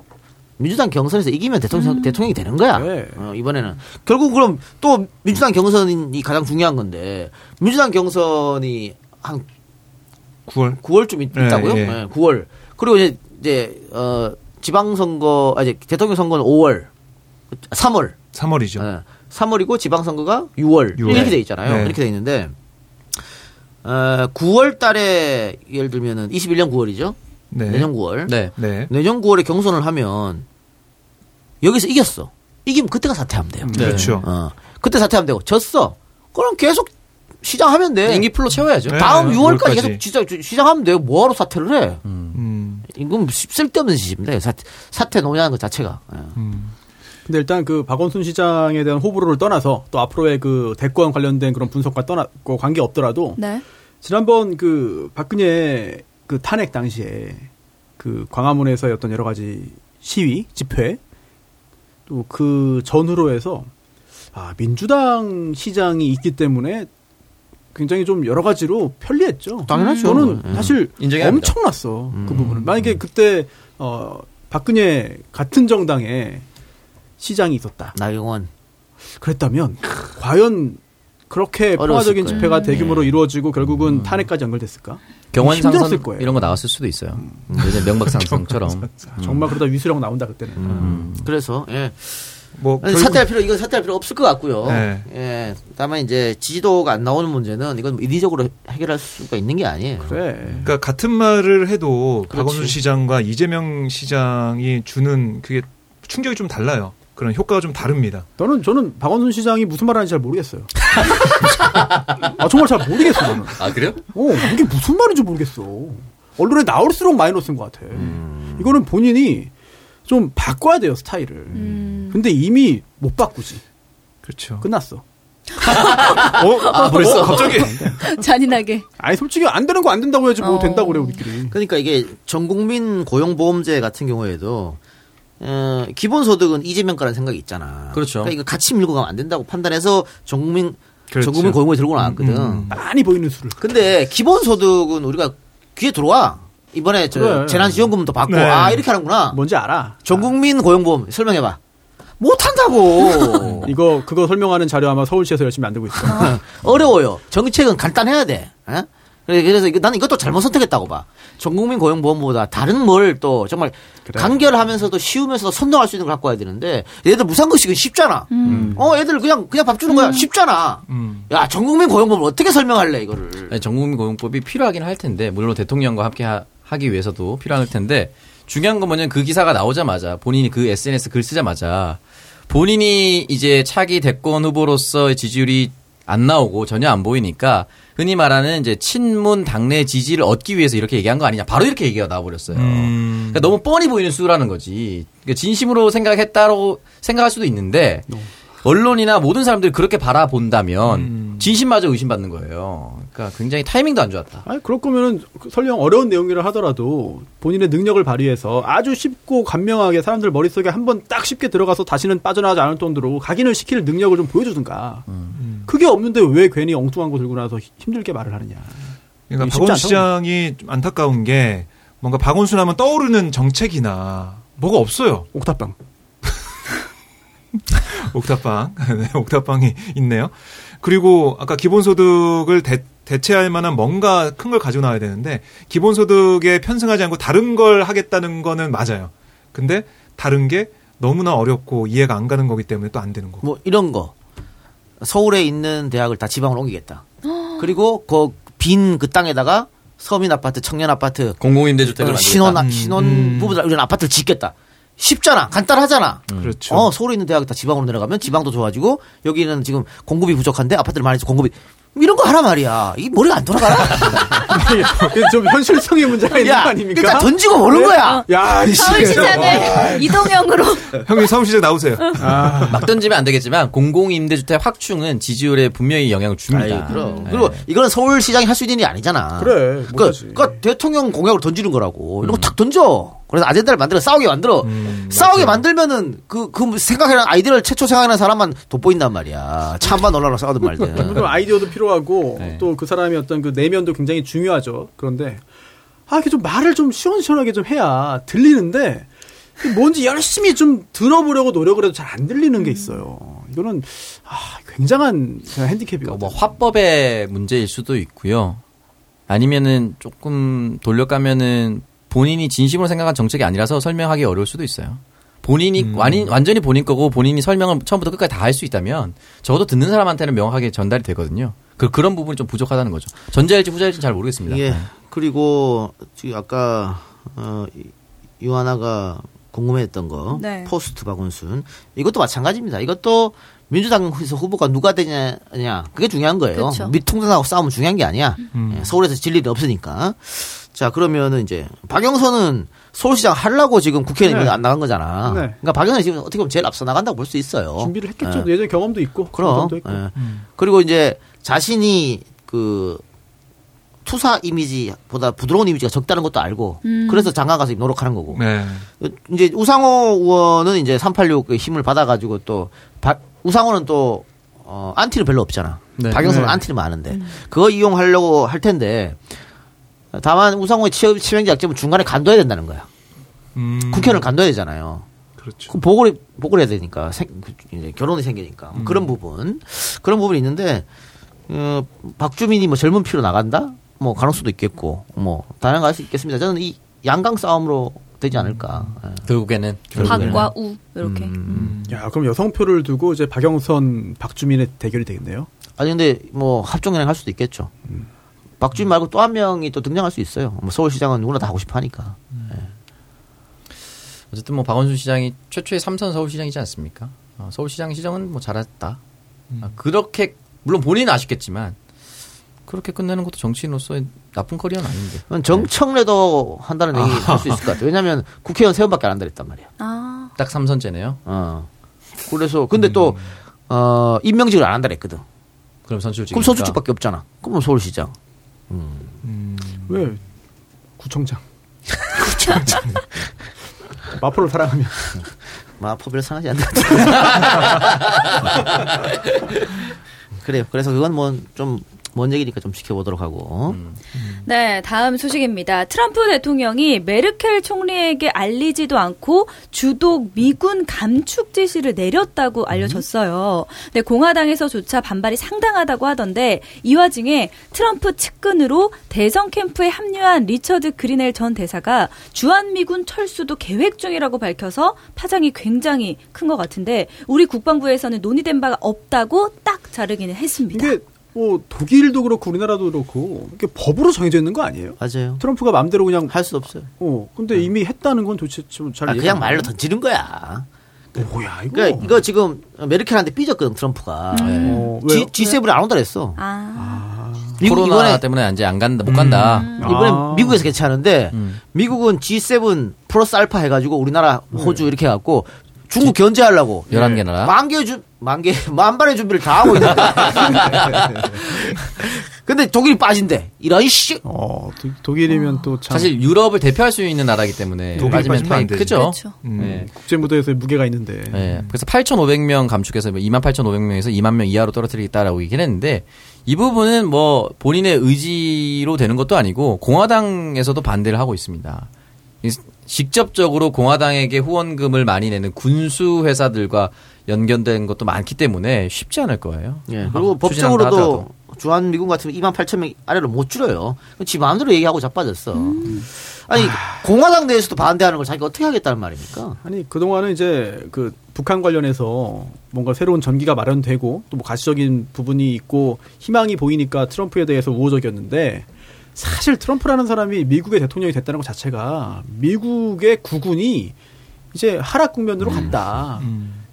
민주당 경선에서 이기면 대통령 대통령이 되는 거야. 네. 어, 이번에는 결국 그럼 또 민주당 경선이 가장 중요한 건데 민주당 경선이 한 9월 9월쯤 있, 네, 다고요 예. 9월. 그리고 이제 이제 어 지방 선거 아 이제 대통령 선거는 5월, 3월. 3월이죠. 예. 3월이고 지방 선거가 6월, 6월. 이렇게 돼 있잖아요. 네. 이렇게 돼 있는데 어, 9월 달에 예를 들면은 21년 9월이죠. 네. 내년 9월. 네. 네. 내년 9월에 경선을 하면 여기서 이겼어. 이기면 그때가 사퇴하면 돼요. 그렇죠. 어. 그때 사퇴하면 되고 졌어. 그럼 계속 시장하면 돼. 임기 풀로 채워야죠. 네. 다음 6월까지 6월까지. 계속 시장, 시장하면 돼요. 뭐하러 사퇴를 해? 음. 이건 쓸데없는 짓입니다. 사퇴, 사퇴 논의하는 것 자체가. 예. 음. 근데 일단 그 박원순 시장에 대한 호불호를 떠나서 또 앞으로의 그 대권 관련된 그런 분석과 떠나고 관계 없더라도 네. 지난번 그 박근혜 그 탄핵 당시에 그 광화문에서의 어떤 여러 가지 시위, 집회 또 그 전후로 해서 아, 민주당 시장이 있기 때문에 굉장히 좀 여러 가지로 편리했죠. 당연하죠. 저는 예. 사실 인정해야 합니다. 엄청났어. 그 음. 부분은. 만약에 그때 어 박근혜 같은 정당에 시장이 있었다. 나경원. 그랬다면 과연 그렇게 평화적인 거예요. 집회가 대규모로 이루어지고 결국은 음. 탄핵까지 연결됐을까? 경원 상선 거예요. 이런 거 나왔을 수도 있어요. 예전 명박상선처럼. 정말 그러다 위수령 나온다 그때는. 음. 그래서, 예. 뭐 아니, 결국- 사퇴할 필요, 이건 사퇴할 필요 없을 것 같고요. 네. 예. 다만 이제 지지도가 안 나오는 문제는 이건 뭐 인위적으로 해결할 수가 있는 게 아니에요. 그래. 그러니까 같은 말을 해도 그렇지. 박원순 시장과 이재명 시장이 주는 그게 충격이 좀 달라요. 그런 효과가 좀 다릅니다. 저는 저는 박원순 시장이 무슨 말하는지 잘 모르겠어요. 아 정말 잘 모르겠어 저는. 아, 그래요? 어 이게 무슨 말인지 모르겠어. 언론에 나올수록 마이너스인 것 같아. 이거는 본인이 좀 바꿔야 돼요 스타일을. 음. 근데 이미 못 바꾸지. 그렇죠. 끝났어. 어? 아, 벌써 갑자기 잔인하게. 아니 솔직히 안 되는 거 안 된다고 해야지 뭐 어. 된다고 그래 우리끼리. 그러니까 이게 전국민 고용보험제 같은 경우에도 어, 기본소득은 이재명 거라는 생각이 있잖아. 그렇죠. 그러니까 이거 같이 밀고 가면 안 된다고 판단해서 전국민 그렇죠. 전국민 고용보험에 들고 나왔거든. 음. 많이 보이는 수를. 근데 기본소득은 우리가 귀에 들어와. 이번에 저 그래. 재난지원금도 받고 네. 아 이렇게 하는구나. 뭔지 알아. 전국민 고용보험 설명해봐. 못한다고. 이거 그거 설명하는 자료 아마 서울시에서 열심히 만들고 있어. 어려워요. 정책은 간단해야 돼. 에? 그래, 그래서 나는 이것도 잘못 선택했다고 봐. 전국민 고용보험보다 다른 뭘 또 정말 그래. 간결하면서도 쉬우면서도 선동할 수 있는 걸 갖고 와야 되는데 얘들 무상급식은 쉽잖아. 어, 애들 그냥 그냥 밥 주는 거야. 쉽잖아. 음. 야, 전국민 고용보험을 어떻게 설명할래 이거를? 아니, 전국민 고용법이 필요하긴 할 텐데 물론 대통령과 함께 하, 기 위해서도 필요할 텐데 중요한 건 뭐냐면 그 기사가 나오자마자 본인이 그 SNS 글 쓰자마자 본인이 이제 차기 대권 후보로서의 지지율이 안 나오고 전혀 안 보이니까 흔히 말하는 이제 친문 당내 지지를 얻기 위해서 이렇게 얘기한 거 아니냐 바로 이렇게 얘기가 나와버렸어요. 음. 그러니까 너무 뻔히 보이는 수라는 거지. 그러니까 진심으로 생각했다고 생각할 수도 있는데 언론이나 모든 사람들이 그렇게 바라본다면 음. 진심마저 의심받는 거예요. 그러니까 굉장히 타이밍도 안 좋았다. 아니 그럴 거면은 설령 어려운 내용이라 하더라도 본인의 능력을 발휘해서 아주 쉽고 간명하게 사람들 머릿속에 한 번 딱 쉽게 들어가서 다시는 빠져나가지 않을 정도로 각인을 시킬 능력을 좀 보여주든가. 그게 없는데 왜 괜히 엉뚱한 거 들고 나서 히- 힘들게 말을 하느냐. 그러니까 않다고. 시장이 좀 안타까운 게 뭔가 박원순 하면 떠오르는 정책이나 뭐가 없어요. 옥탑방. 옥탑방. 네, 옥탑방이 있네요. 그리고 아까 기본소득을 대, 대체할 만한 뭔가 큰 걸 가지고 나와야 되는데 기본소득에 편승하지 않고 다른 걸 하겠다는 거는 맞아요. 근데 다른 게 너무나 어렵고 이해가 안 가는 거기 때문에 또 안 되는 거고. 뭐 이런 거. 서울에 있는 대학을 다 지방으로 옮기겠다. 그리고 그 빈 그 땅에다가 서민 아파트, 청년 아파트, 공공임대주택을 어. 신혼 아- 음, 신혼 음. 부부들 이런 아파트를 짓겠다. 쉽잖아, 간단하잖아. 그렇죠. 어, 서울에 있는 대학이 다 지방으로 내려가면 지방도 좋아지고 여기는 지금 공급이 부족한데 아파트를 많이 짓고 공급이 이런 거 하라 말이야. 이 머리가 안 돌아가나? 이게 좀 현실성의 문제가 있는 야, 거 아닙니까? 그러니까 던지고 보는 거야. 야, 이 씨. 서울시장을 이동형으로 형님 사무실에 나오세요. 막 던지면 안 되겠지만 공공임대주택 확충은 지지율에 분명히 영향을 줍니다. 아이, 그럼. 네. 그리고 이거는 서울시장이 할 수 있는 일이 아니잖아. 그래, 그러니까. 그러니까 대통령 공약으로 던지는 거라고. 음. 이런 거 탁 던져. 그래서 아젠다를 만들어 싸우게 만들어. 싸우게 만들면은 그, 그 생각해낸 아이디어를 최초 생각해낸 사람만 돋보인단 말이야. 차만 올라라 싸우든 말든. 좀 아이디어도 필요하고 네. 또그 사람이 어떤 그 내면도 굉장히 중요하죠. 그런데 아 이렇게 좀 말을 좀 시원시원하게 좀 해야 들리는데 뭔지 열심히 좀 들어보려고 노력을 해도 잘 안 들리는 게 있어요. 이거는 아 굉장한 핸디캡이거든요. 뭐 화법의 문제일 수도 있고요. 아니면은 조금 돌려가면은 본인이 진심으로 생각한 정책이 아니라서 설명하기 어려울 수도 있어요. 본인이 완인, 완전히 본인 거고 본인이 설명을 처음부터 끝까지 다 할 수 있다면 적어도 듣는 사람한테는 명확하게 전달이 되거든요. 그, 그런 부분이 좀 부족하다는 거죠. 전자일지 후자일지는 잘 모르겠습니다. 예. 네. 그리고 지금 아까 어 유하나가 궁금해했던 거 네. 포스트 박원순 이것도 마찬가지입니다. 이것도 민주당에서 후보가 누가 되냐 그게 중요한 거예요. 그쵸. 밑통전하고 싸우면 중요한 게 아니야. 예, 서울에서 질 일이 없으니까. 자 그러면은 이제 박영선은 서울시장 하려고 지금 국회의원 네. 안 나간 거잖아. 네. 그러니까 박영선이 지금 어떻게 보면 제일 앞서 나간다고 볼 수 있어요. 준비를 했겠죠. 예. 예전 경험도 있고 그럼. 있고. 예. 그리고 이제 자신이 그 투사 이미지보다 부드러운 이미지가 적다는 것도 알고 그래서 장관 가서 노력하는 거고. 네. 이제 우상호 의원은 이제 386 힘을 받아가지고 또 박- 우상호는 또 어, 안티는 별로 없잖아. 네. 박영선은 네. 안티는 많은데 그거 이용하려고 할 텐데 다만 우상호의 치- 치명적 약점은 중간에 간둬야 된다는 거야. 음, 국회의원을 간둬야 되잖아요. 그렇죠. 그 보고를 보고를 해야 되니까 생, 이제 결혼이 생기니까 음. 그런 부분 그런 부분이 있는데 어, 박주민이 뭐 젊은 피로 나간다 뭐 가능성도 있겠고 뭐 다양할 수 있겠습니다. 저는 이 양강 싸움으로 되지 않을까. 예. 결국에는. 박과 우 이렇게. 음. 야 그럼 여성표를 두고 이제 박영선, 박주민의 대결이 되겠네요. 아니 근데 뭐 합종연행 할 수도 있겠죠. 박주민 말고 또 한 명이 또 등장할 수 있어요. 뭐 서울시장은 누구나 다 하고 싶어 하니까. 어쨌든 뭐 박원순 시장이 최초의 삼선 서울시장이지 않습니까? 어, 서울시장 시정은 뭐 잘했다. 아, 그렇게 물론 본인은 아쉽겠지만 그렇게 끝내는 것도 정치인으로서의 나쁜 커리어는 아닌데. 정청래도 한다는 얘기 할수 있을 것 같아요. 왜냐하면 국회의원 세 번밖에 안 한다 그랬단 말이야. 아, 딱 삼선째네요. 어. 그래서 근데 또 어, 임명직을 안 한다 그랬거든. 그럼 선출직. 그럼 선수직밖에 없잖아. 그럼 서울시장. 왜 구청장? 마포를 사랑하면 마포별 상하지 않는다. 그래요. 그래서 그건 뭐 좀 먼 얘기니까 좀 지켜보도록 하고. 네, 다음 소식입니다. 트럼프 대통령이 메르켈 총리에게 알리지도 않고 주독 미군 감축 지시를 내렸다고 알려졌어요. 네, 공화당에서조차 반발이 상당하다고 하던데 이 와중에 트럼프 측근으로 대선 캠프에 합류한 리처드 그리넬 전 대사가 주한미군 철수도 계획 중이라고 밝혀서 파장이 굉장히 큰 것 같은데 우리 국방부에서는 논의된 바가 없다고 딱 자르기는 했습니다. 뭐 독일도 그렇고 우리나라도 그렇고 이게 법으로 정해져 있는 거 아니에요? 맞아요. 트럼프가 마음대로 그냥 할 수 없어요. 어 근데 이미 했다는 건 도대체 좀잘 아, 그냥 말로 던지는 거야. 뭐야 이거? 그러니까 이거 지금 메르켈한테 삐졌거든 트럼프가. 어, G, 왜요? G7에 안 온다 그랬어. 아, 미국 코로나 이번에 때문에 이제 안 간다, 못 간다. 이번에 아. 미국에서 괜찮은데 음. 미국은 G7 플러스 알파 해가지고 우리나라 호주 이렇게 해갖고 중국 견제하려고 11개 나라. 만개 주 만개 만발의 준비를 다 하고 있는 거야. 근데 독일이 빠진대. 이런 씨. 어 도- 독일이면 또참 사실 유럽을 대표할 수 있는 나라이기 때문에 독일 빠지면 타이. 크죠. 그렇죠. 음. 네. 국제 무대에서 무게가 있는데 네. 그래서 8,500명 감축해서 28,500명에서 2만 명 이하로 떨어뜨리겠다라고 얘기를 했는데 이 부분은 뭐 본인의 의지로 되는 것도 아니고 공화당에서도 반대를 하고 있습니다. 이- 직접적으로 공화당에게 후원금을 많이 내는 군수 회사들과 연결된 것도 많기 때문에 쉽지 않을 거예요. 예. 그리고 아, 법적으로도. 주한 미군 같으면 2만 8천 명 아래로 못 줄여요. 지 마음대로 얘기하고 자빠졌어. 아니 공화당 내에서도 반대하는 걸 자기가 어떻게 하겠다는 말입니까? 아니 그 동안은 이제 그 북한 관련해서 뭔가 새로운 전기가 마련되고 또 뭐 가시적인 부분이 있고 희망이 보이니까 트럼프에 대해서 우호적이었는데 사실 트럼프라는 사람이 미국의 대통령이 됐다는 것 자체가 미국의 국군이 이제 하락 국면으로 갔다.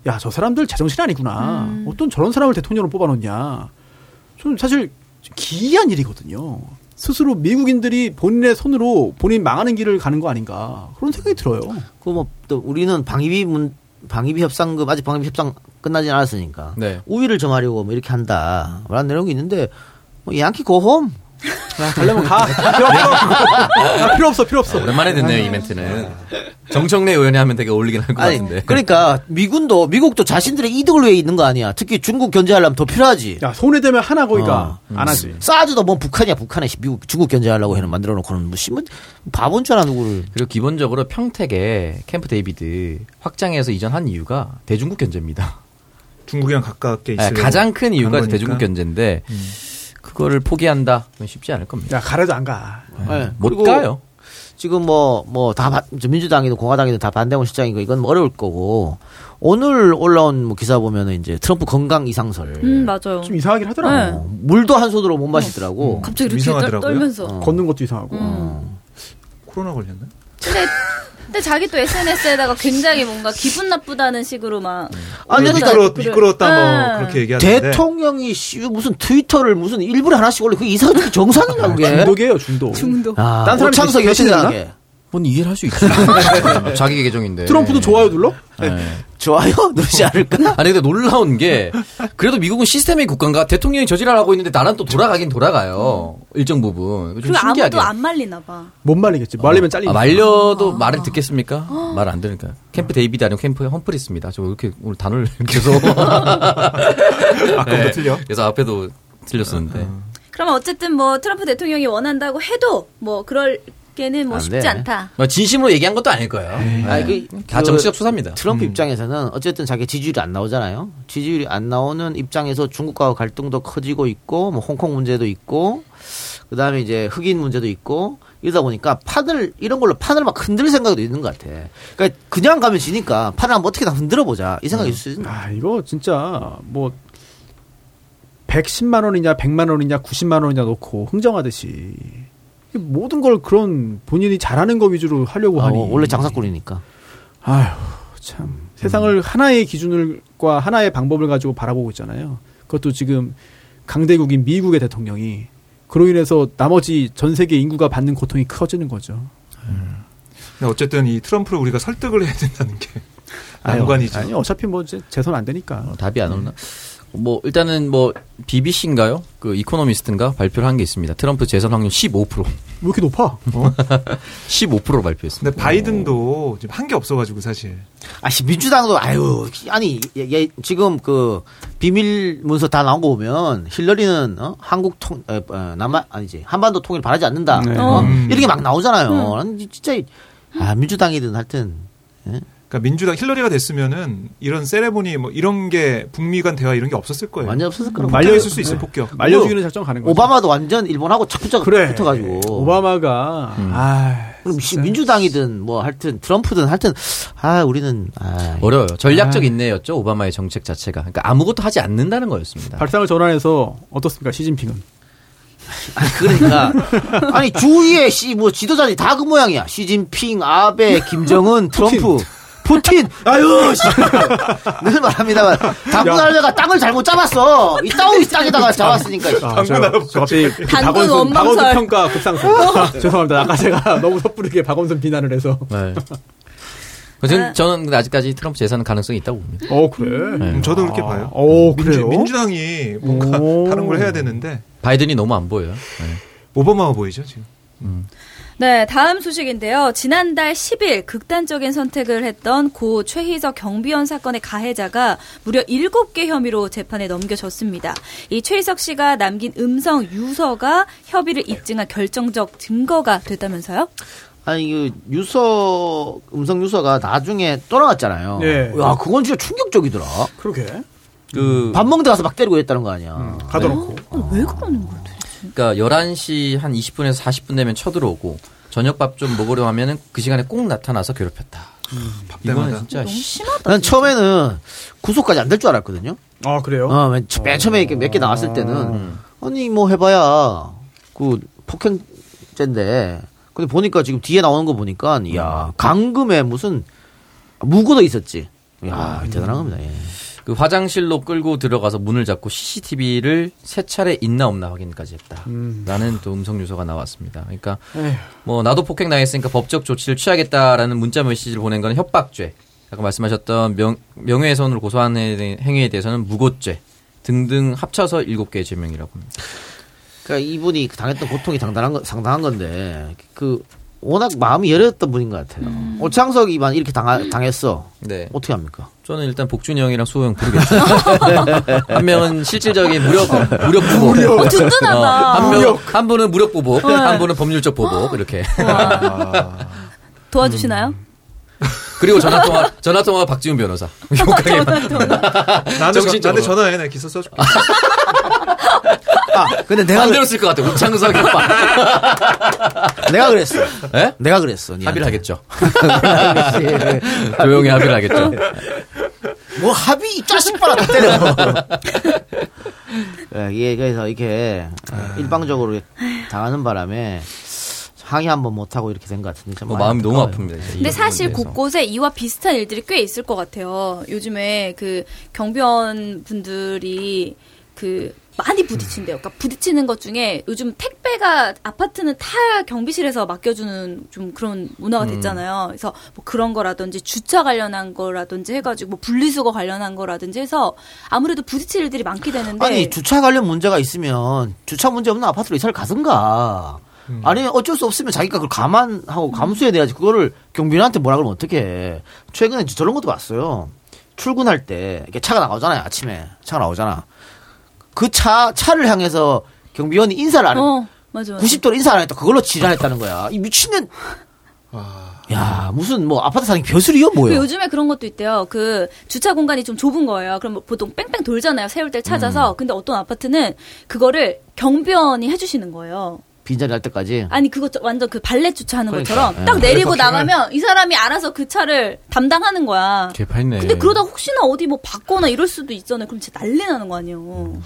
야저 사람들 제정신 아니구나. 어떤 저런 사람을 대통령으로 뽑아놓냐. 저는 사실 기이한 일이거든요. 스스로 미국인들이 본인의 손으로 본인 망하는 길을 가는 거 아닌가 그런 생각이 들어요. 그뭐또 우리는 방위비 문 방위비 협상금 아직 방위비 협상 끝나지 않았으니까 네. 우위를 점하려고 뭐 이렇게 한다. 라는 내용이 있는데 뭐 양키 고홈 야, 가려면 가. 필요 없어. 야, 필요 없어, 필요 없어. 오랜만에 듣네요 이 멘트는. 정청래 의원이 하면 되게 어울리긴 할 것 같은데. 그러니까 미군도 미국도 자신들의 이득을 위해 있는 거 아니야. 특히 중국 견제하려면 더 필요하지. 야, 손에 대면 하나 거기가 어. 안 하지. 사드도 뭐 북한이야 북한에 미국 중국 견제하려고 해는 만들어 놓고는 뭐 신문 바본 줄 알아 누구를. 그리고 기본적으로 평택에 캠프 데이비드 확장해서 이전한 이유가 대중국 견제입니다. 중국이랑 가깝게 네, 있으려고 가장 큰 이유가 한 대중국. 견제인데 그거를 포기한다? 그건 쉽지 않을 겁니다. 야, 가래도 안 가. 네. 못 그리고 가요. 지금 뭐 뭐 다 민주당이든 공화당이든 다 반대하고 실장이고 이건 뭐 어려울 거고 오늘 올라온 뭐 기사 보면은 이제 트럼프 건강 이상설. 음, 맞아요. 좀 이상하긴 하더라고. 네. 어, 물도 한 손으로 못 마시더라고. 갑자기 이렇게 이상하더라고요. 떨, 면서 어. 걷는 것도 이상하고. 음. 코로나 걸렸나? 근데, 근데 자기 또 SNS에다가 굉장히 뭔가 기분 나쁘다는 식으로 막. 아니, 그러니까 미끄러. 미끄러웠다 뭐 네. 그렇게 얘기하는데 대통령이 씨, 무슨 트위터를 무슨 일부러 하나씩 올려 그게 이상하게 정상인가 그게. 중독이에요, 중독. 중독. 아, 딴 사람이 창석 여신하게 뭔 이해를 할 수 있지. 자기 계정인데. 트럼프도 좋아요 눌러? 네. 좋아요 누르지 않을까? 아니 근데 놀라운 게 그래도 미국은 시스템의 국가인가 대통령이 저지랄 하고 있는데 나는 또 돌아가긴 돌아가요 일정 부분 좀 신기하게 아무도 안 말리나 봐. 못 말리겠지. 말리면 잘리니까. 아, 말려도 말을 듣겠습니까? 말안 들으니까 캠프 데이비드 아니고 캠프 험프리스입니다. 저 이렇게 오늘 단어를 계속 아까부터 틀려. 그래서 앞에도 틀렸었는데 그러면 어쨌든 뭐 트럼프 대통령이 원한다고 해도 뭐 그럴 게는 뭐안 쉽지 돼. 않다. 뭐 진심으로 얘기한 것도 아닐 거예요. 아니, 그, 다그 정치적 수사입니다. 트럼프 입장에서는 어쨌든 자기 지지율이 안 나오잖아요. 지지율이 안 나오는 입장에서 중국과 갈등도 커지고 있고, 뭐 홍콩 문제도 있고, 그 다음에 이제 흑인 문제도 있고, 이러다 보니까 판을, 이런 걸로 판을 막 흔들 생각도 있는 것 같아. 그러니까 그냥 가면 지니까 판을 한번 어떻게 다 흔들어 보자. 이 생각이 있을 수 있는 아, 이거 진짜 뭐 110만 원이냐 100만 원이냐 90만 원이냐 놓고 흥정하듯이 모든 걸 그런 본인이 잘하는 거 위주로 하려고 하니 어, 원래 장사꾼이니까. 아휴 참 세상을 하나의 기준을과 하나의 방법을 가지고 바라보고 있잖아요. 그것도 지금 강대국인 미국의 대통령이 그로 인해서 나머지 전 세계 인구가 받는 고통이 커지는 거죠. 근데 어쨌든 이 트럼프를 우리가 설득을 해야 된다는 게 아유, 난관이죠. 아니 어차피 뭐 재선 안 되니까. 어, 답이 안 오나? 뭐 일단은 뭐 BBC인가요? 그 이코노미스트인가 발표를 한 게 있습니다. 트럼프 재선 확률 15%, 왜 이렇게 높아? 15% 발표했습니다. 근데 바이든도 지금 한 게 없어가지고 사실 아, 씨, 민주당도, 아유, 아니, 얘, 얘 지금 그, 비밀 문서 다 나온 거 보면, 힐러리는, 어? 한국 통, 에, 어, 남한, 아니지, 한반도 통일 바라지 않는다. 네. 어? 음. 이런 게막 나오잖아요. 난 진짜, 아, 민주당이든 하여튼, 그러니까 민주당 힐러리가 됐으면은 이런 세레모니 뭐 이런 게 북미 간 대화 이런 게 없었을 거예요. 완전 없었을 거라고. 말려- 있을 수 있어 폭격. 말려 죽이는 작전 가는 거죠. 오바마도 완전 일본하고 차근차근 그래. 붙어가지고. 오바마가 아 그럼 시- 민주당이든 뭐 하여튼 트럼프든 하여튼, 아, 우리는, 아. 어려워요. 전략적 인내였죠 오바마의 정책 자체가. 그러니까 아무것도 하지 않는다는 거였습니다. 발상을 전환해서 어떻습니까 시진핑은? 아니, 그러니까. 아니, 주위에 씨, 뭐, 지도자들이 다 그 모양이야. 시진핑, 아베, 김정은, 트럼프. 푸틴! 아유, 씨. 늘 말합니다만. 당군 할배가 땅을 잘못 잡았어. 이 땅이 땅에다가 잡았으니까. 아, 저, 저 갑자기 그 당군 원망설. 박원순 평가 급상승. 죄송합니다. 아까 제가 너무 섣부르게 박원순 비난을 해서. 네. 저는, 저는 근데 아직까지 트럼프 재선 가능성이 있다고 봅니다. 어 그래. 네. 음, 저도 그렇게 아, 봐요. 오, 민주, 그래요? 민주 당이 뭔가 오. 다른 걸 해야 되는데 바이든이 너무 안 보여요. 네. 오바마가 보이죠 지금. 네, 다음 소식인데요. 지난달 10일 극단적인 선택을 했던 고 최희석 경비원 사건의 가해자가 무려 7개 혐의로 재판에 넘겨졌습니다. 이 최희석 씨가 남긴 음성 유서가 협의를 입증한 결정적 증거가 됐다면서요? 아니, 그, 유서, 음성 유서가 나중에 또 나왔잖아요. 네. 야, 그건 진짜 충격적이더라. 그러게. 그, 밥 먹는 데 가서 막 때리고 했다는 거 아니야. 가둬놓고. 어, 왜 그러는 거야? 그러니까 11시 한 20분에서 40분 되면 쳐들어오고 저녁밥 좀 먹으려 하면은 그 시간에 꼭 나타나서 괴롭혔다. 밥 이거는 때마다. 진짜 너무 씨, 심하다. 난 처음에는 구속까지 안 될 줄 알았거든요. 아 그래요? 어, 맨, 처음에 몇개 나왔을 때는 음. 아니 뭐 해봐야 그 폭행죄인데 근데 보니까 지금 뒤에 나오는 거 보니까 야 강금에 무슨 무고도 있었지. 야 대단한 겁니다. 예. 그 화장실로 끌고 들어가서 문을 잡고 CCTV를 세 차례 있나 없나 확인까지 했다. 라는 또 음성 유서가 나왔습니다. 그러니까 에휴. 뭐 나도 폭행 당했으니까 법적 조치를 취하겠다라는 문자 메시지를 보낸 건 협박죄. 아까 말씀하셨던 명, 명예훼손으로 고소한 해- 행위에 대해서는 무고죄 등등 합쳐서 일곱 개의 죄명이라고 합니다. 그러니까 이분이 당했던 고통이 상당한, 거, 상당한 건데 그 워낙 마음이 열렸던 분인 것 같아요. 오창석이만 이렇게 당하, 당했어. 네. 어떻게 합니까? 저는 일단 복준이 형이랑 수호 형 부르겠죠. 한 명은 실질적인 무력 무력 보복. 어, 든든하다. 어, 한 명, 한 분은 무력 보복, 한 분은 법률적 보복 이렇게. 도와주시나요? 음. 그리고 전화 통화 전화 통화 박지훈 변호사. 욕하게 나한테, 전- 정신적으로. 나한테 전화해. 내가 기사 써줄게. 아, 근데 내가 안 들었을 것 같아. 우창석 오빠. 내가 그랬어. 예? 내가 그랬어. 니한테. 합의를 하겠죠. 조용히 합의를 하겠죠. 뭐 합의 이 자식 봐라 다 때려. 예, 그래서 이렇게 일방적으로 당하는 바람에 항의 한번 못 하고 이렇게 된 것 같은데 참 뭐 마음이 너무. 아픕니다. 이제 근데 이 사실. 곳곳에 이와 비슷한 일들이 꽤 있을 것 같아요. 요즘에 그 경비원 분들이 그 많이 부딪힌대요. 그러니까 부딪히는 것 중에 요즘 택배가 아파트는 다 경비실에서 맡겨주는 좀 그런 문화가 됐잖아요. 그래서 뭐 그런 거라든지 주차 관련한 거라든지 해가지고 뭐 분리수거 관련한 거라든지 해서 아무래도 부딪힐 일들이 많게 되는데 아니 주차 관련 문제가 있으면 주차 문제 없는 아파트로 이사를 가든가. 아니 어쩔 수 없으면 자기가 그걸 감안하고 감수해야 돼야지 그거를 경비원한테 뭐라 그러면 어떡해. 최근에 저런 것도 봤어요. 출근할 때 이렇게 차가 나오잖아요. 아침에 차가 나오잖아. 그 차 차를 향해서 경비원이 인사를 안 해. 어 맞아 맞아. 90도로 인사 안 했다. 그걸로 지랄했다는 거야. 이 미친년. 야 무슨 뭐 아파트 사는 게 벼슬이요 그 뭐요? 요즘에 그런 것도 있대요. 그 주차 공간이 좀 좁은 거예요. 그럼 뭐 보통 뺑뺑 돌잖아요. 세울 때 찾아서. 음. 근데 어떤 아파트는 그거를 경비원이 해주시는 거예요. 빈자리 할 때까지. 아니 그거 저- 완전 그 발렛 주차하는 그러니까, 것처럼 예. 딱 내리고 발렛 파킹을. 나가면 이 사람이 알아서 그 차를 담당하는 거야. 개판이네. 근데 그러다 혹시나 어디 뭐 받거나 이럴 수도 있잖아요. 그럼 진짜 난리 나는 거 아니에요.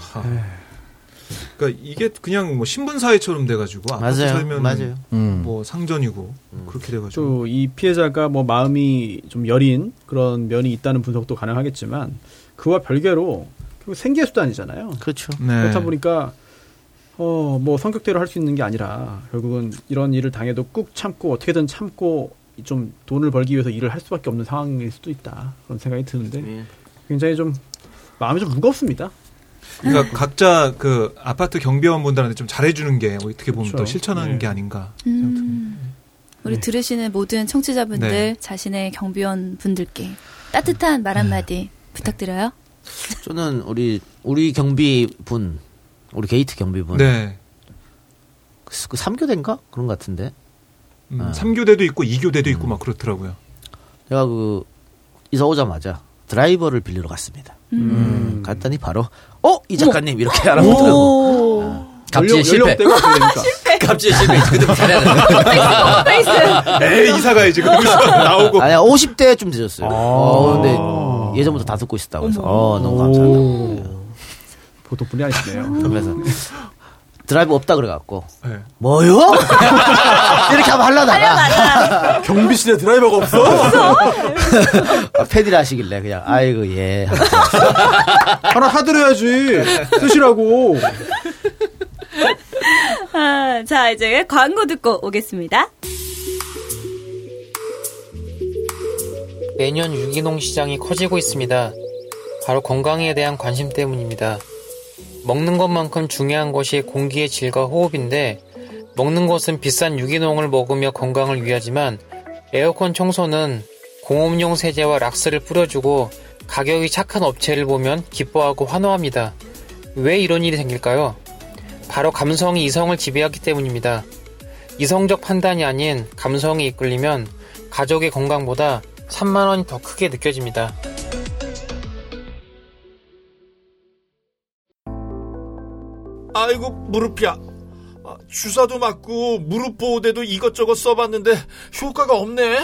그러니까 이게 그냥 뭐 신분 사회처럼 돼가지고 맞아요. 살면 맞아요. 음. 뭐 상전이고 그렇게 돼가지고 또 이 피해자가 뭐 마음이 좀 여린 그런 면이 있다는 분석도 가능하겠지만 그와 별개로 생계 수단이잖아요. 그렇죠. 네. 그렇다 보니까 어 뭐 성격대로 할 수 있는 게 아니라 결국은 이런 일을 당해도 꾹 참고 어떻게든 참고 좀 돈을 벌기 위해서 일을 할 수밖에 없는 상황일 수도 있다 그런 생각이 드는데 예. 굉장히 좀 마음이 좀 무겁습니다. 그러니까 각자 그 아파트 경비원 분들한테 좀 잘해주는 게 어떻게 보면 그렇죠. 더 실천하는 네. 게 아닌가. 우리 네. 들으시는 모든 청취자분들 네. 자신의 경비원 분들께 따뜻한 말 한마디 부탁드려요. 저는 우리 우리 경비분 우리 게이트 경비분 네. 그, 그 3교대인가 그런 것 같은데 음, 아. 3교대도 있고 2교대도 있고 막 그렇더라고요. 제가 그 이사 오자마자 드라이버를 빌리러 갔습니다. 음. 갔더니 바로 어 이 작가님 이렇게 알아보더라고. 갑질 실패. 연령대가 그러니까 갑질 실패. 잘해야 돼. 페이스. 에이 이사 가야지 그러면서 나오고 아니야 50대쯤 되셨어요. 아. 어, 근데 예전부터 다 듣고 있었다고 해서 어 너무 감사합니다. 보통 분이 아니시네요. 그래서 드라이버 없다 그래갖고 네. 뭐요? 이렇게 하면 하려다가 경비실에 드라이버가 없어? 아, 패디를 하시길래 그냥 아이고 예. 하나 사드려야지. 쓰시라고. 아, 자, 이제 광고 듣고 오겠습니다. 매년 유기농 시장이 커지고 있습니다. 바로 건강에 대한 관심 때문입니다. 먹는 것만큼 중요한 것이 공기의 질과 호흡인데 먹는 것은 비싼 유기농을 먹으며 건강을 위하지만 에어컨 청소는 공업용 세제와 락스를 뿌려주고 가격이 착한 업체를 보면 기뻐하고 환호합니다. 왜 이런 일이 생길까요? 바로 감성이 이성을 지배하기 때문입니다. 이성적 판단이 아닌 감성이 이끌리면 가족의 건강보다 3만 원이 더 크게 느껴집니다. 아이고 무릎이야. 아, 주사도 맞고 무릎 보호대도 이것저것 써봤는데 효과가 없네.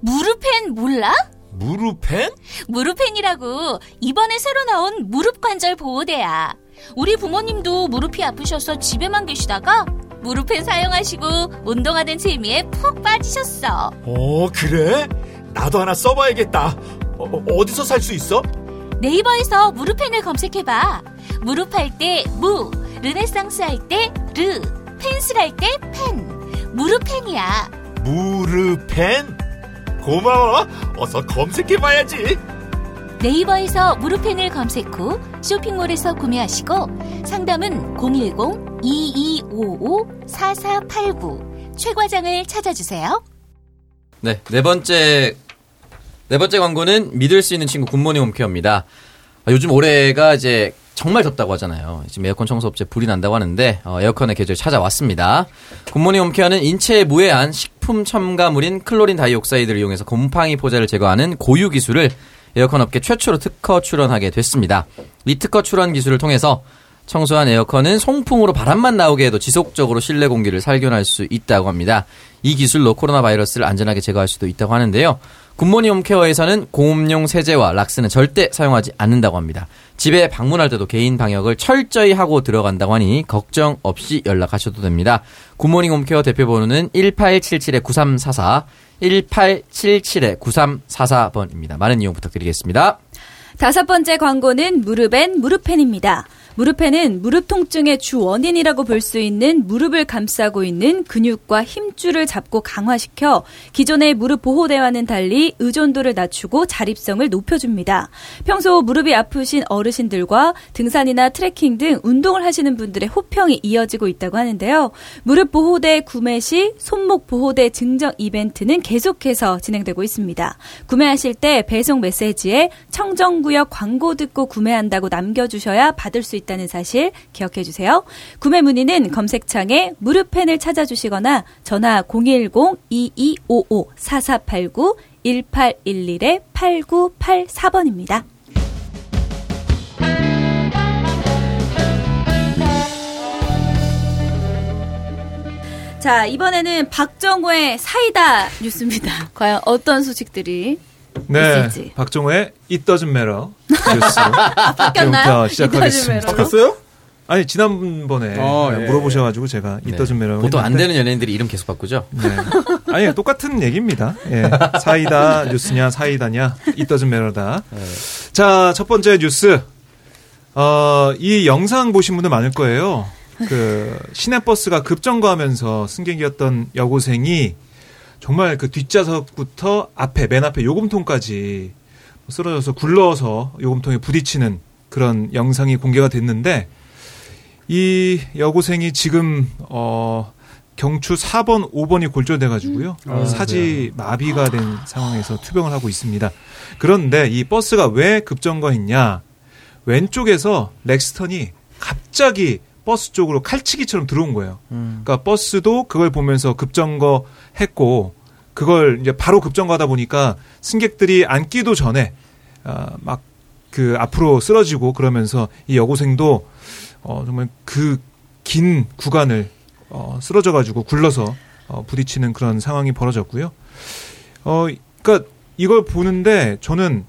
무릎펜 몰라? 무릎펜? 무릎펜이라고 이번에 새로 나온 무릎 관절 보호대야. 우리 부모님도 무릎이 아프셔서 집에만 계시다가 무릎펜 사용하시고 운동하는 재미에 푹 빠지셨어. 어 그래? 나도 하나 써봐야겠다. 어, 디서 살 수 있어? 네이버에서 무르펜을 검색해봐. 무릎할 때 무, 르네상스 할 때 르, 펜슬 할 때 펜. 무르펜이야. 무르펜? 고마워. 어서 검색해봐야지. 네이버에서 무르펜을 검색 후 쇼핑몰에서 구매하시고 상담은 010-2255-4489 최 과장을 찾아주세요. 네, 네 번째 네 번째 광고는 믿을 수 있는 친구 굿모닝 홈케어입니다. 아, 요즘 올해가 이제 정말 덥다고 하잖아요. 지금 에어컨 청소 업체 불이 난다고 하는데 어, 에어컨의 계절 찾아왔습니다. 굿모닝 홈케어는 인체에 무해한 식품 첨가물인 chlorine dioxide를 이용해서 곰팡이 포자를 제거하는 고유 기술을 에어컨 업계 최초로 특허 출원하게 됐습니다. 이 특허 출원 기술을 통해서 청소한 에어컨은 송풍으로 바람만 나오게 해도 지속적으로 실내 공기를 살균할 수 있다고 합니다. 이 기술로 코로나 바이러스를 안전하게 제거할 수도 있다고 하는데요. 굿모닝 홈케어에서는 공업용 세제와 락스는 절대 사용하지 않는다고 합니다. 집에 방문할 때도 개인 방역을 철저히 하고 들어간다고 하니 걱정 없이 연락하셔도 됩니다. 굿모닝 홈케어 대표 번호는 1877-9344, 1877-9344번입니다. 많은 이용 부탁드리겠습니다. 다섯 번째 광고는 무릎엔 무릎펜입니다. 무릎펜은 무릎 통증의 주 원인이라고 볼 수 있는 무릎을 감싸고 있는 근육과 힘줄을 잡고 강화시켜 기존의 무릎 보호대와는 달리 의존도를 낮추고 자립성을 높여줍니다. 평소 무릎이 아프신 어르신들과 등산이나 트레킹 등 운동을 하시는 분들의 호평이 이어지고 있다고 하는데요. 무릎 보호대 구매 시 손목 보호대 증정 이벤트는 계속해서 진행되고 있습니다. 구매하실 때 배송 메시지에 청정구역 광고 듣고 구매한다고 남겨주셔야 받을 수 있다 는 사실 기억해 주세요. 구매 문의는 검색창에 무릎펜을 찾아주시거나 전화 010-2255-4489 1811-8984번입니다. 자, 이번에는 박정호의 사이다 뉴스입니다. 과연 어떤 소식들이 네, 있을지. 박정호의 It Doesn't Matter 뉴스 바뀌었나요? 지금부터 시작하겠습니다. It Doesn't Matter로? 아니 지난번에 어, 네, 예. 물어보셔가지고 제가 It 네. Doesn't Matter 보통 안 했는데 되는 연예인들이 이름 계속 바꾸죠? 네. 아니 똑같은 얘기입니다. 예. 사이다 뉴스냐 사이다냐 It Doesn't Matter다. 자첫 번째 뉴스. 어, 이 영상 보신 분들 많을 거예요. 그 시내버스가 급정거하면서 승객이었던 여고생이 정말 그 뒷좌석부터 앞에 맨 앞에 요금통까지 쓰러져서 굴러서 요금통에 부딪히는 그런 영상이 공개가 됐는데 이 여고생이 지금 어 경추 4번, 5번이 골절돼 가지고요. 아, 사지 마비가 된 상황에서 투병을 하고 있습니다. 그런데 이 버스가 왜 급정거했냐? 왼쪽에서 렉스턴이 갑자기 버스 쪽으로 칼치기처럼 들어온 거예요. 그러니까 버스도 그걸 보면서 급정거 했고 그걸 이제 바로 급정거하다 보니까 승객들이 앉기도 전에 아, 막그 앞으로 쓰러지고 그러면서 이 여고생도 어 정말 그 긴 구간을 어 쓰러져 가지고 굴러서 어 부딪히는 그런 상황이 벌어졌고요. 어 그러니까 이걸 보는데 저는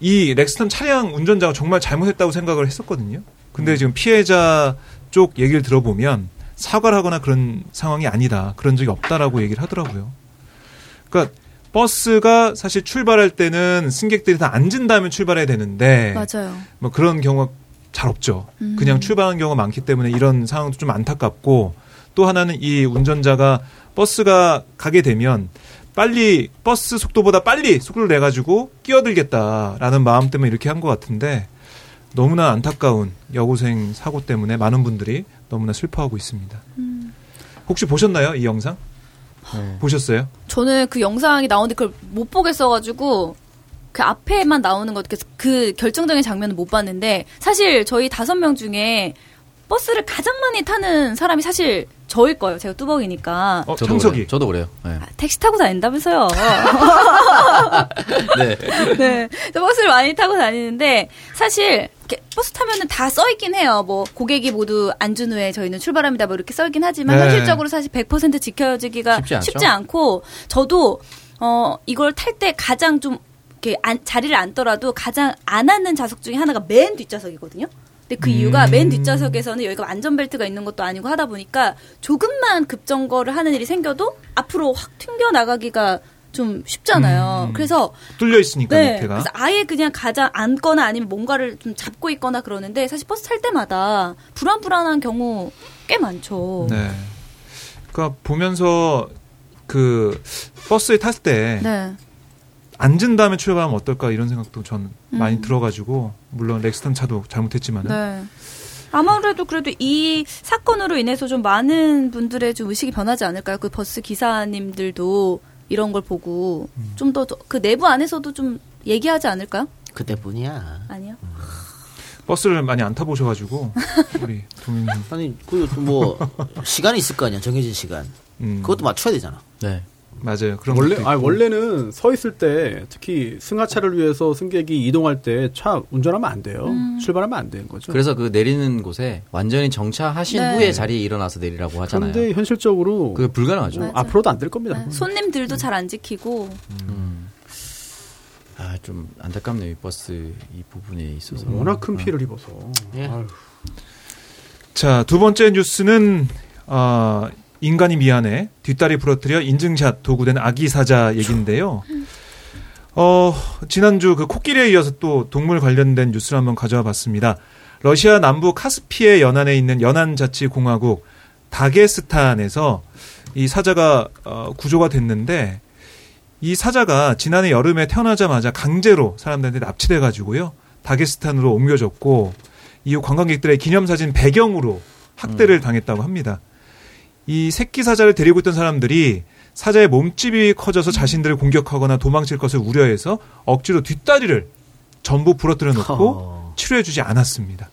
이 렉스턴 차량 운전자가 정말 잘못했다고 생각을 했었거든요. 근데 지금 피해자 쪽 얘기를 들어보면 사과를 하거나 그런 상황이 아니다. 그런 적이 없다라고 얘기를 하더라고요. 그러니까 버스가 사실 출발할 때는 승객들이 다 앉은 다음에 출발해야 되는데 맞아요. 뭐 그런 경우가 잘 없죠. 음. 그냥 출발하는 경우가 많기 때문에 이런 상황도 좀 안타깝고 또 하나는 이 운전자가 버스가 가게 되면 빨리 버스 속도보다 빨리 속도를 내 가지고 끼어들겠다라는 마음 때문에 이렇게 한 것 같은데 너무나 안타까운 여고생 사고 때문에 많은 분들이 너무나 슬퍼하고 있습니다. 혹시 보셨나요 이 영상? 보셨어요? 저는 그 영상이 나오는데 그걸 못 보겠어가지고 그 앞에만 나오는 것, 그- 그 결정적인 장면은 못 봤는데 사실 저희 다섯 명 중에 버스를 가장 많이 타는 사람이 사실 저일 거예요. 제가 뚜벅이니까. 어, 저도. 그래요. 저도 그래요. 네. 아, 택시 타고 다닌다면서요. 네. 네. 저 버스를 많이 타고 다니는데 사실 버스 타면은 다 써있긴 해요. 뭐 고객이 모두 앉은 후에 저희는 출발합니다. 뭐 이렇게 써있긴 하지만 네. 현실적으로 사실 100% 지켜지기가 쉽지. 쉽지 않고 저도 어 이걸 탈 때 가장 좀 이렇게 안- 자리를 앉더라도 가장 안 앉는 좌석 중에 하나가 맨 뒷좌석이거든요. 근데 그 이유가 맨 뒷좌석에서는 여기가 안전벨트가 있는 것도 아니고 하다 보니까 조금만 급정거를 하는 일이 생겨도 앞으로 확 튕겨 나가기가 좀 쉽잖아요. 음. 그래서 뚫려 있으니까 네. 밑에가. 그래서 아예 그냥 가자 앉거나 아니면 뭔가를 좀 잡고 있거나 그러는데 사실 버스 탈 때마다 불안 불안한 경우 꽤 많죠. 네. 그러니까 보면서 그 버스에 탔을 때 네. 앉은 다음에 출발하면 어떨까 이런 생각도 많이 음. 들어가지고 물론 렉스턴 차도 잘못했지만은 네. 아무래도 그래도 이 사건으로 인해서 좀 많은 분들의 좀 의식이 변하지 않을까요? 그 버스 기사님들도 이런 걸 보고 음. 좀더 그 내부 안에서도 좀 얘기하지 않을까요? 그때뿐이야. 아니요. 버스를 많이 안 타보셔가지고 우리 동민 아니 그뭐 시간이 있을 거 아니야 정해진 시간. 음, 그것도 맞춰야 되잖아. 네. 맞아요. 그런 원래 아. 원래는 서 있을 때 특히 승하차를 위해서 승객이 이동할 때 차 운전하면 안 돼요. 음. 출발하면 안 되는 거죠. 그래서 그 내리는 곳에 완전히 정차하신 네. 후에 자리에 일어나서 내리라고 하잖아요. 그런데 현실적으로 그게 불가능하죠. 맞아요. 앞으로도 안 될 겁니다. 네. 손님들도 잘 안 지키고 음. 아, 좀 안타깝네요. 이 버스 이 부분에 있어서. 워낙 큰 피해를 입어서. 예. 자, 두 번째 뉴스는 어, 인간이 미안해 뒷다리 부러뜨려 인증샷 도구된 아기 사자 얘기인데요. 어, 지난주 그 코끼리에 이어서 또 동물 관련된 뉴스를 한번 가져와 봤습니다. 러시아 남부 카스피해 연안에 있는 연안자치공화국 다게스탄에서 이 사자가 어, 구조가 됐는데 이 사자가 지난해 여름에 태어나자마자 강제로 사람들한테 납치돼 가지고요. 다게스탄으로 옮겨졌고 이후 관광객들의 기념사진 배경으로 학대를 당했다고 합니다. 이 새끼 사자를 데리고 있던 사람들이 사자의 몸집이 커져서 자신들을 공격하거나 도망칠 것을 우려해서 억지로 뒷다리를 전부 부러뜨려 놓고 어. 치료해주지 않았습니다.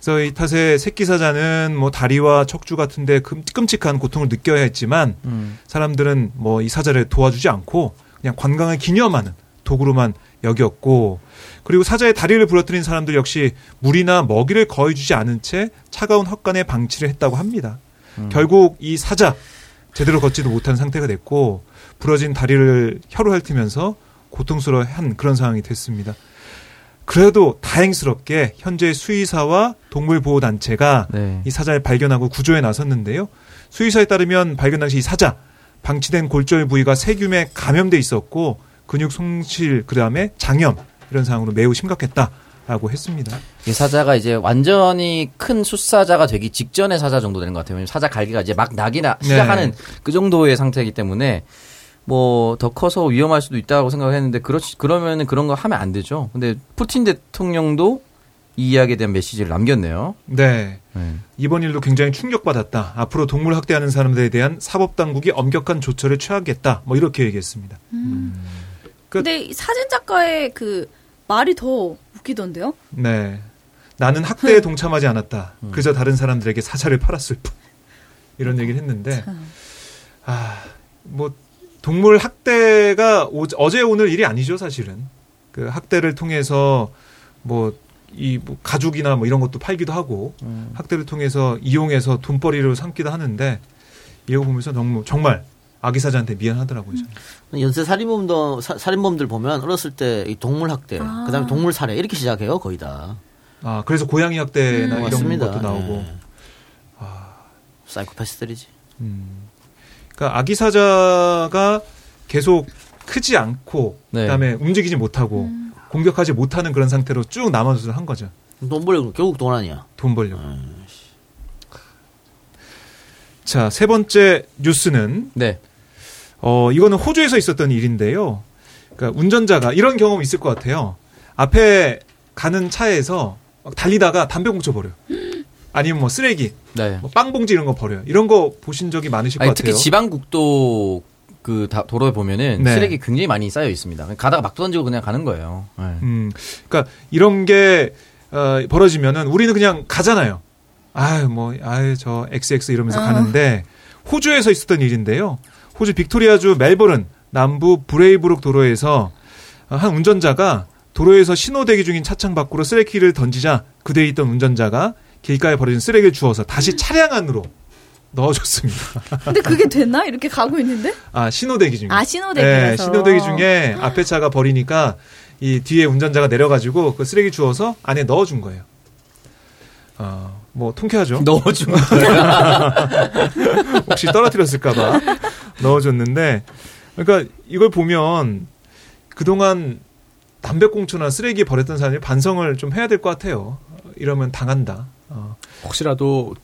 그래서 이 탓에 새끼 사자는 뭐 다리와 척추 같은데 끔, 끔찍한 고통을 느껴야 했지만 음. 사람들은 뭐 이 사자를 도와주지 않고 그냥 관광을 기념하는 도구로만 여겼고 그리고 사자의 다리를 부러뜨린 사람들 역시 물이나 먹이를 거의 주지 않은 채 차가운 헛간에 방치를 했다고 합니다. 결국 이 사자 제대로 걷지도 못한 상태가 됐고 부러진 다리를 혀로 핥으면서 고통스러워한 그런 상황이 됐습니다. 그래도 다행스럽게 현재 수의사와 동물보호단체가 네. 이 사자를 발견하고 구조에 나섰는데요. 수의사에 따르면 발견 당시 이 사자 방치된 골절 부위가 세균에 감염돼 있었고 근육 손실 그다음에 장염 이런 상황으로 매우 심각했다 라고 했습니다. 이 사자가 이제 완전히 큰 숫사자가 되기 직전의 사자 정도 되는 것 같아요. 사자 갈기가 이제 막 나기 나 시작하는 네. 그 정도의 상태이기 때문에 뭐 더 커서 위험할 수도 있다고 생각했는데 그렇 그러면은 그런 거 하면 안 되죠. 근데 푸틴 대통령도 이 이야기에 대한 메시지를 남겼네요. 네. 네. 이번 일도 굉장히 충격받았다. 앞으로 동물 학대하는 사람들에 대한 사법 당국이 엄격한 조처를 취하겠다. 뭐 이렇게 얘기했습니다. 그- 근데 이 사진 작가의 그 말이 더 웃기던데요? 네. 나는 학대에 동참하지 않았다. 그저 다른 사람들에게 사자를 팔았을 뿐. 이런 얘기를 했는데, 아, 뭐, 동물 학대가 오- 어제 오늘 일이 아니죠, 사실은. 그 학대를 통해서 뭐, 이 뭐 가죽이나 뭐 이런 것도 팔기도 하고, 학대를 통해서 이용해서 돈벌이로 삼기도 하는데, 이거 보면서 너무 정말 아기 사자한테 미안하더라고요. 저는. 연쇄 살인범도 사- 살인범들 보면 어렸을 때 이 동물 학대, 아. 그다음에 동물 살해 이렇게 시작해요 거의 다. 아, 그래서 고양이 학대나 이런 맞습니다. 것도 나오고. 네. 사이코패스들이지. 음. 그러니까 아기 사자가 계속 크지 않고 네. 그다음에 움직이지 못하고 공격하지 못하는 그런 상태로 쭉 남아도를 한 거죠. 돈 벌려고 결국 돈 아니야. 돈 벌려고. 자, 세 번째 뉴스는 네. 어, 이거는 호주에서 있었던 일인데요. 그러니까 운전자가 이런 경험 있을 것 같아요. 앞에 가는 차에서 막 달리다가 담배 꽁초 버려요. 아니면 뭐 쓰레기, 네. 뭐 빵봉지 이런 거 버려요. 이런 거 보신 적이 많으실 것 아니, 같아요. 특히 지방국도 그 다- 도로에 보면은 네. 쓰레기 굉장히 많이 쌓여 있습니다. 가다가 막 던지고 그냥 가는 거예요. 네. 음, 그러니까 이런 게 어, 벌어지면은 우리는 그냥 가잖아요. 아유 뭐 아유 저 XX 이러면서 가는데 호주에서 있었던 일인데요. 호주 빅토리아주 멜버른 남부 브레이브룩 도로에서 어, 한 운전자가 도로에서 신호 대기 중인 차창 밖으로 쓰레기를 던지자 그대에 있던 운전자가 길가에 버려진 쓰레기를 주워서 다시 차량 안으로 넣어줬습니다. 근데 그게 됐나? 이렇게 가고 있는데? 아 신호 대기 중에. 아, 신호 대기라서. 네, 신호 대기 중에 앞에 차가 버리니까 이 뒤에 운전자가 내려가지고 그 쓰레기 주워서 안에 넣어준 거예요. 어, 뭐 통쾌하죠. 넣어준 혹시 떨어뜨렸을까봐 넣어줬는데 그러니까 이걸 보면 그동안 담배꽁초나 쓰레기 버렸던 사람이 반성을 좀 해야 될 것 같아요. 이러면 당한다. 어. 혹시라도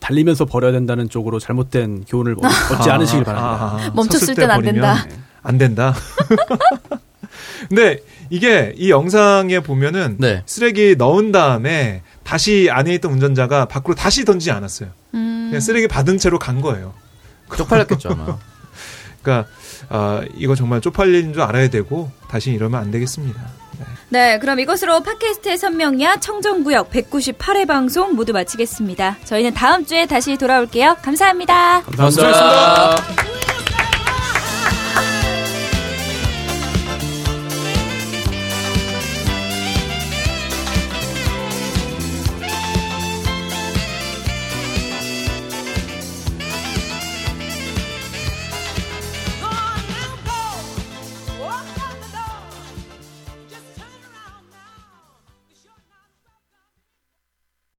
달리면서 버려야 된다는 쪽으로 잘못된 교훈을 얻지 아, 않으시길 바랍니다. 아, 아. 멈췄을 섰을 땐안 버리면 된다. 안 된다. 근데 이게 이 영상에 보면은 네. 쓰레기 넣은 다음에 다시 안에 있던 운전자가 밖으로 다시 던지지 않았어요. 음. 그냥 쓰레기 받은 채로 간 거예요. 쪽팔렸겠죠 아마. 그러니까 아, 이거 정말 쪽팔린 줄 알아야 되고 다시 이러면 안 되겠습니다. 네. 네, 그럼 이것으로 팟캐스트의 선명야 청정구역 198회 방송 모두 마치겠습니다. 저희는 다음 주에 다시 돌아올게요. 감사합니다. 감사합니다. 감사합니다.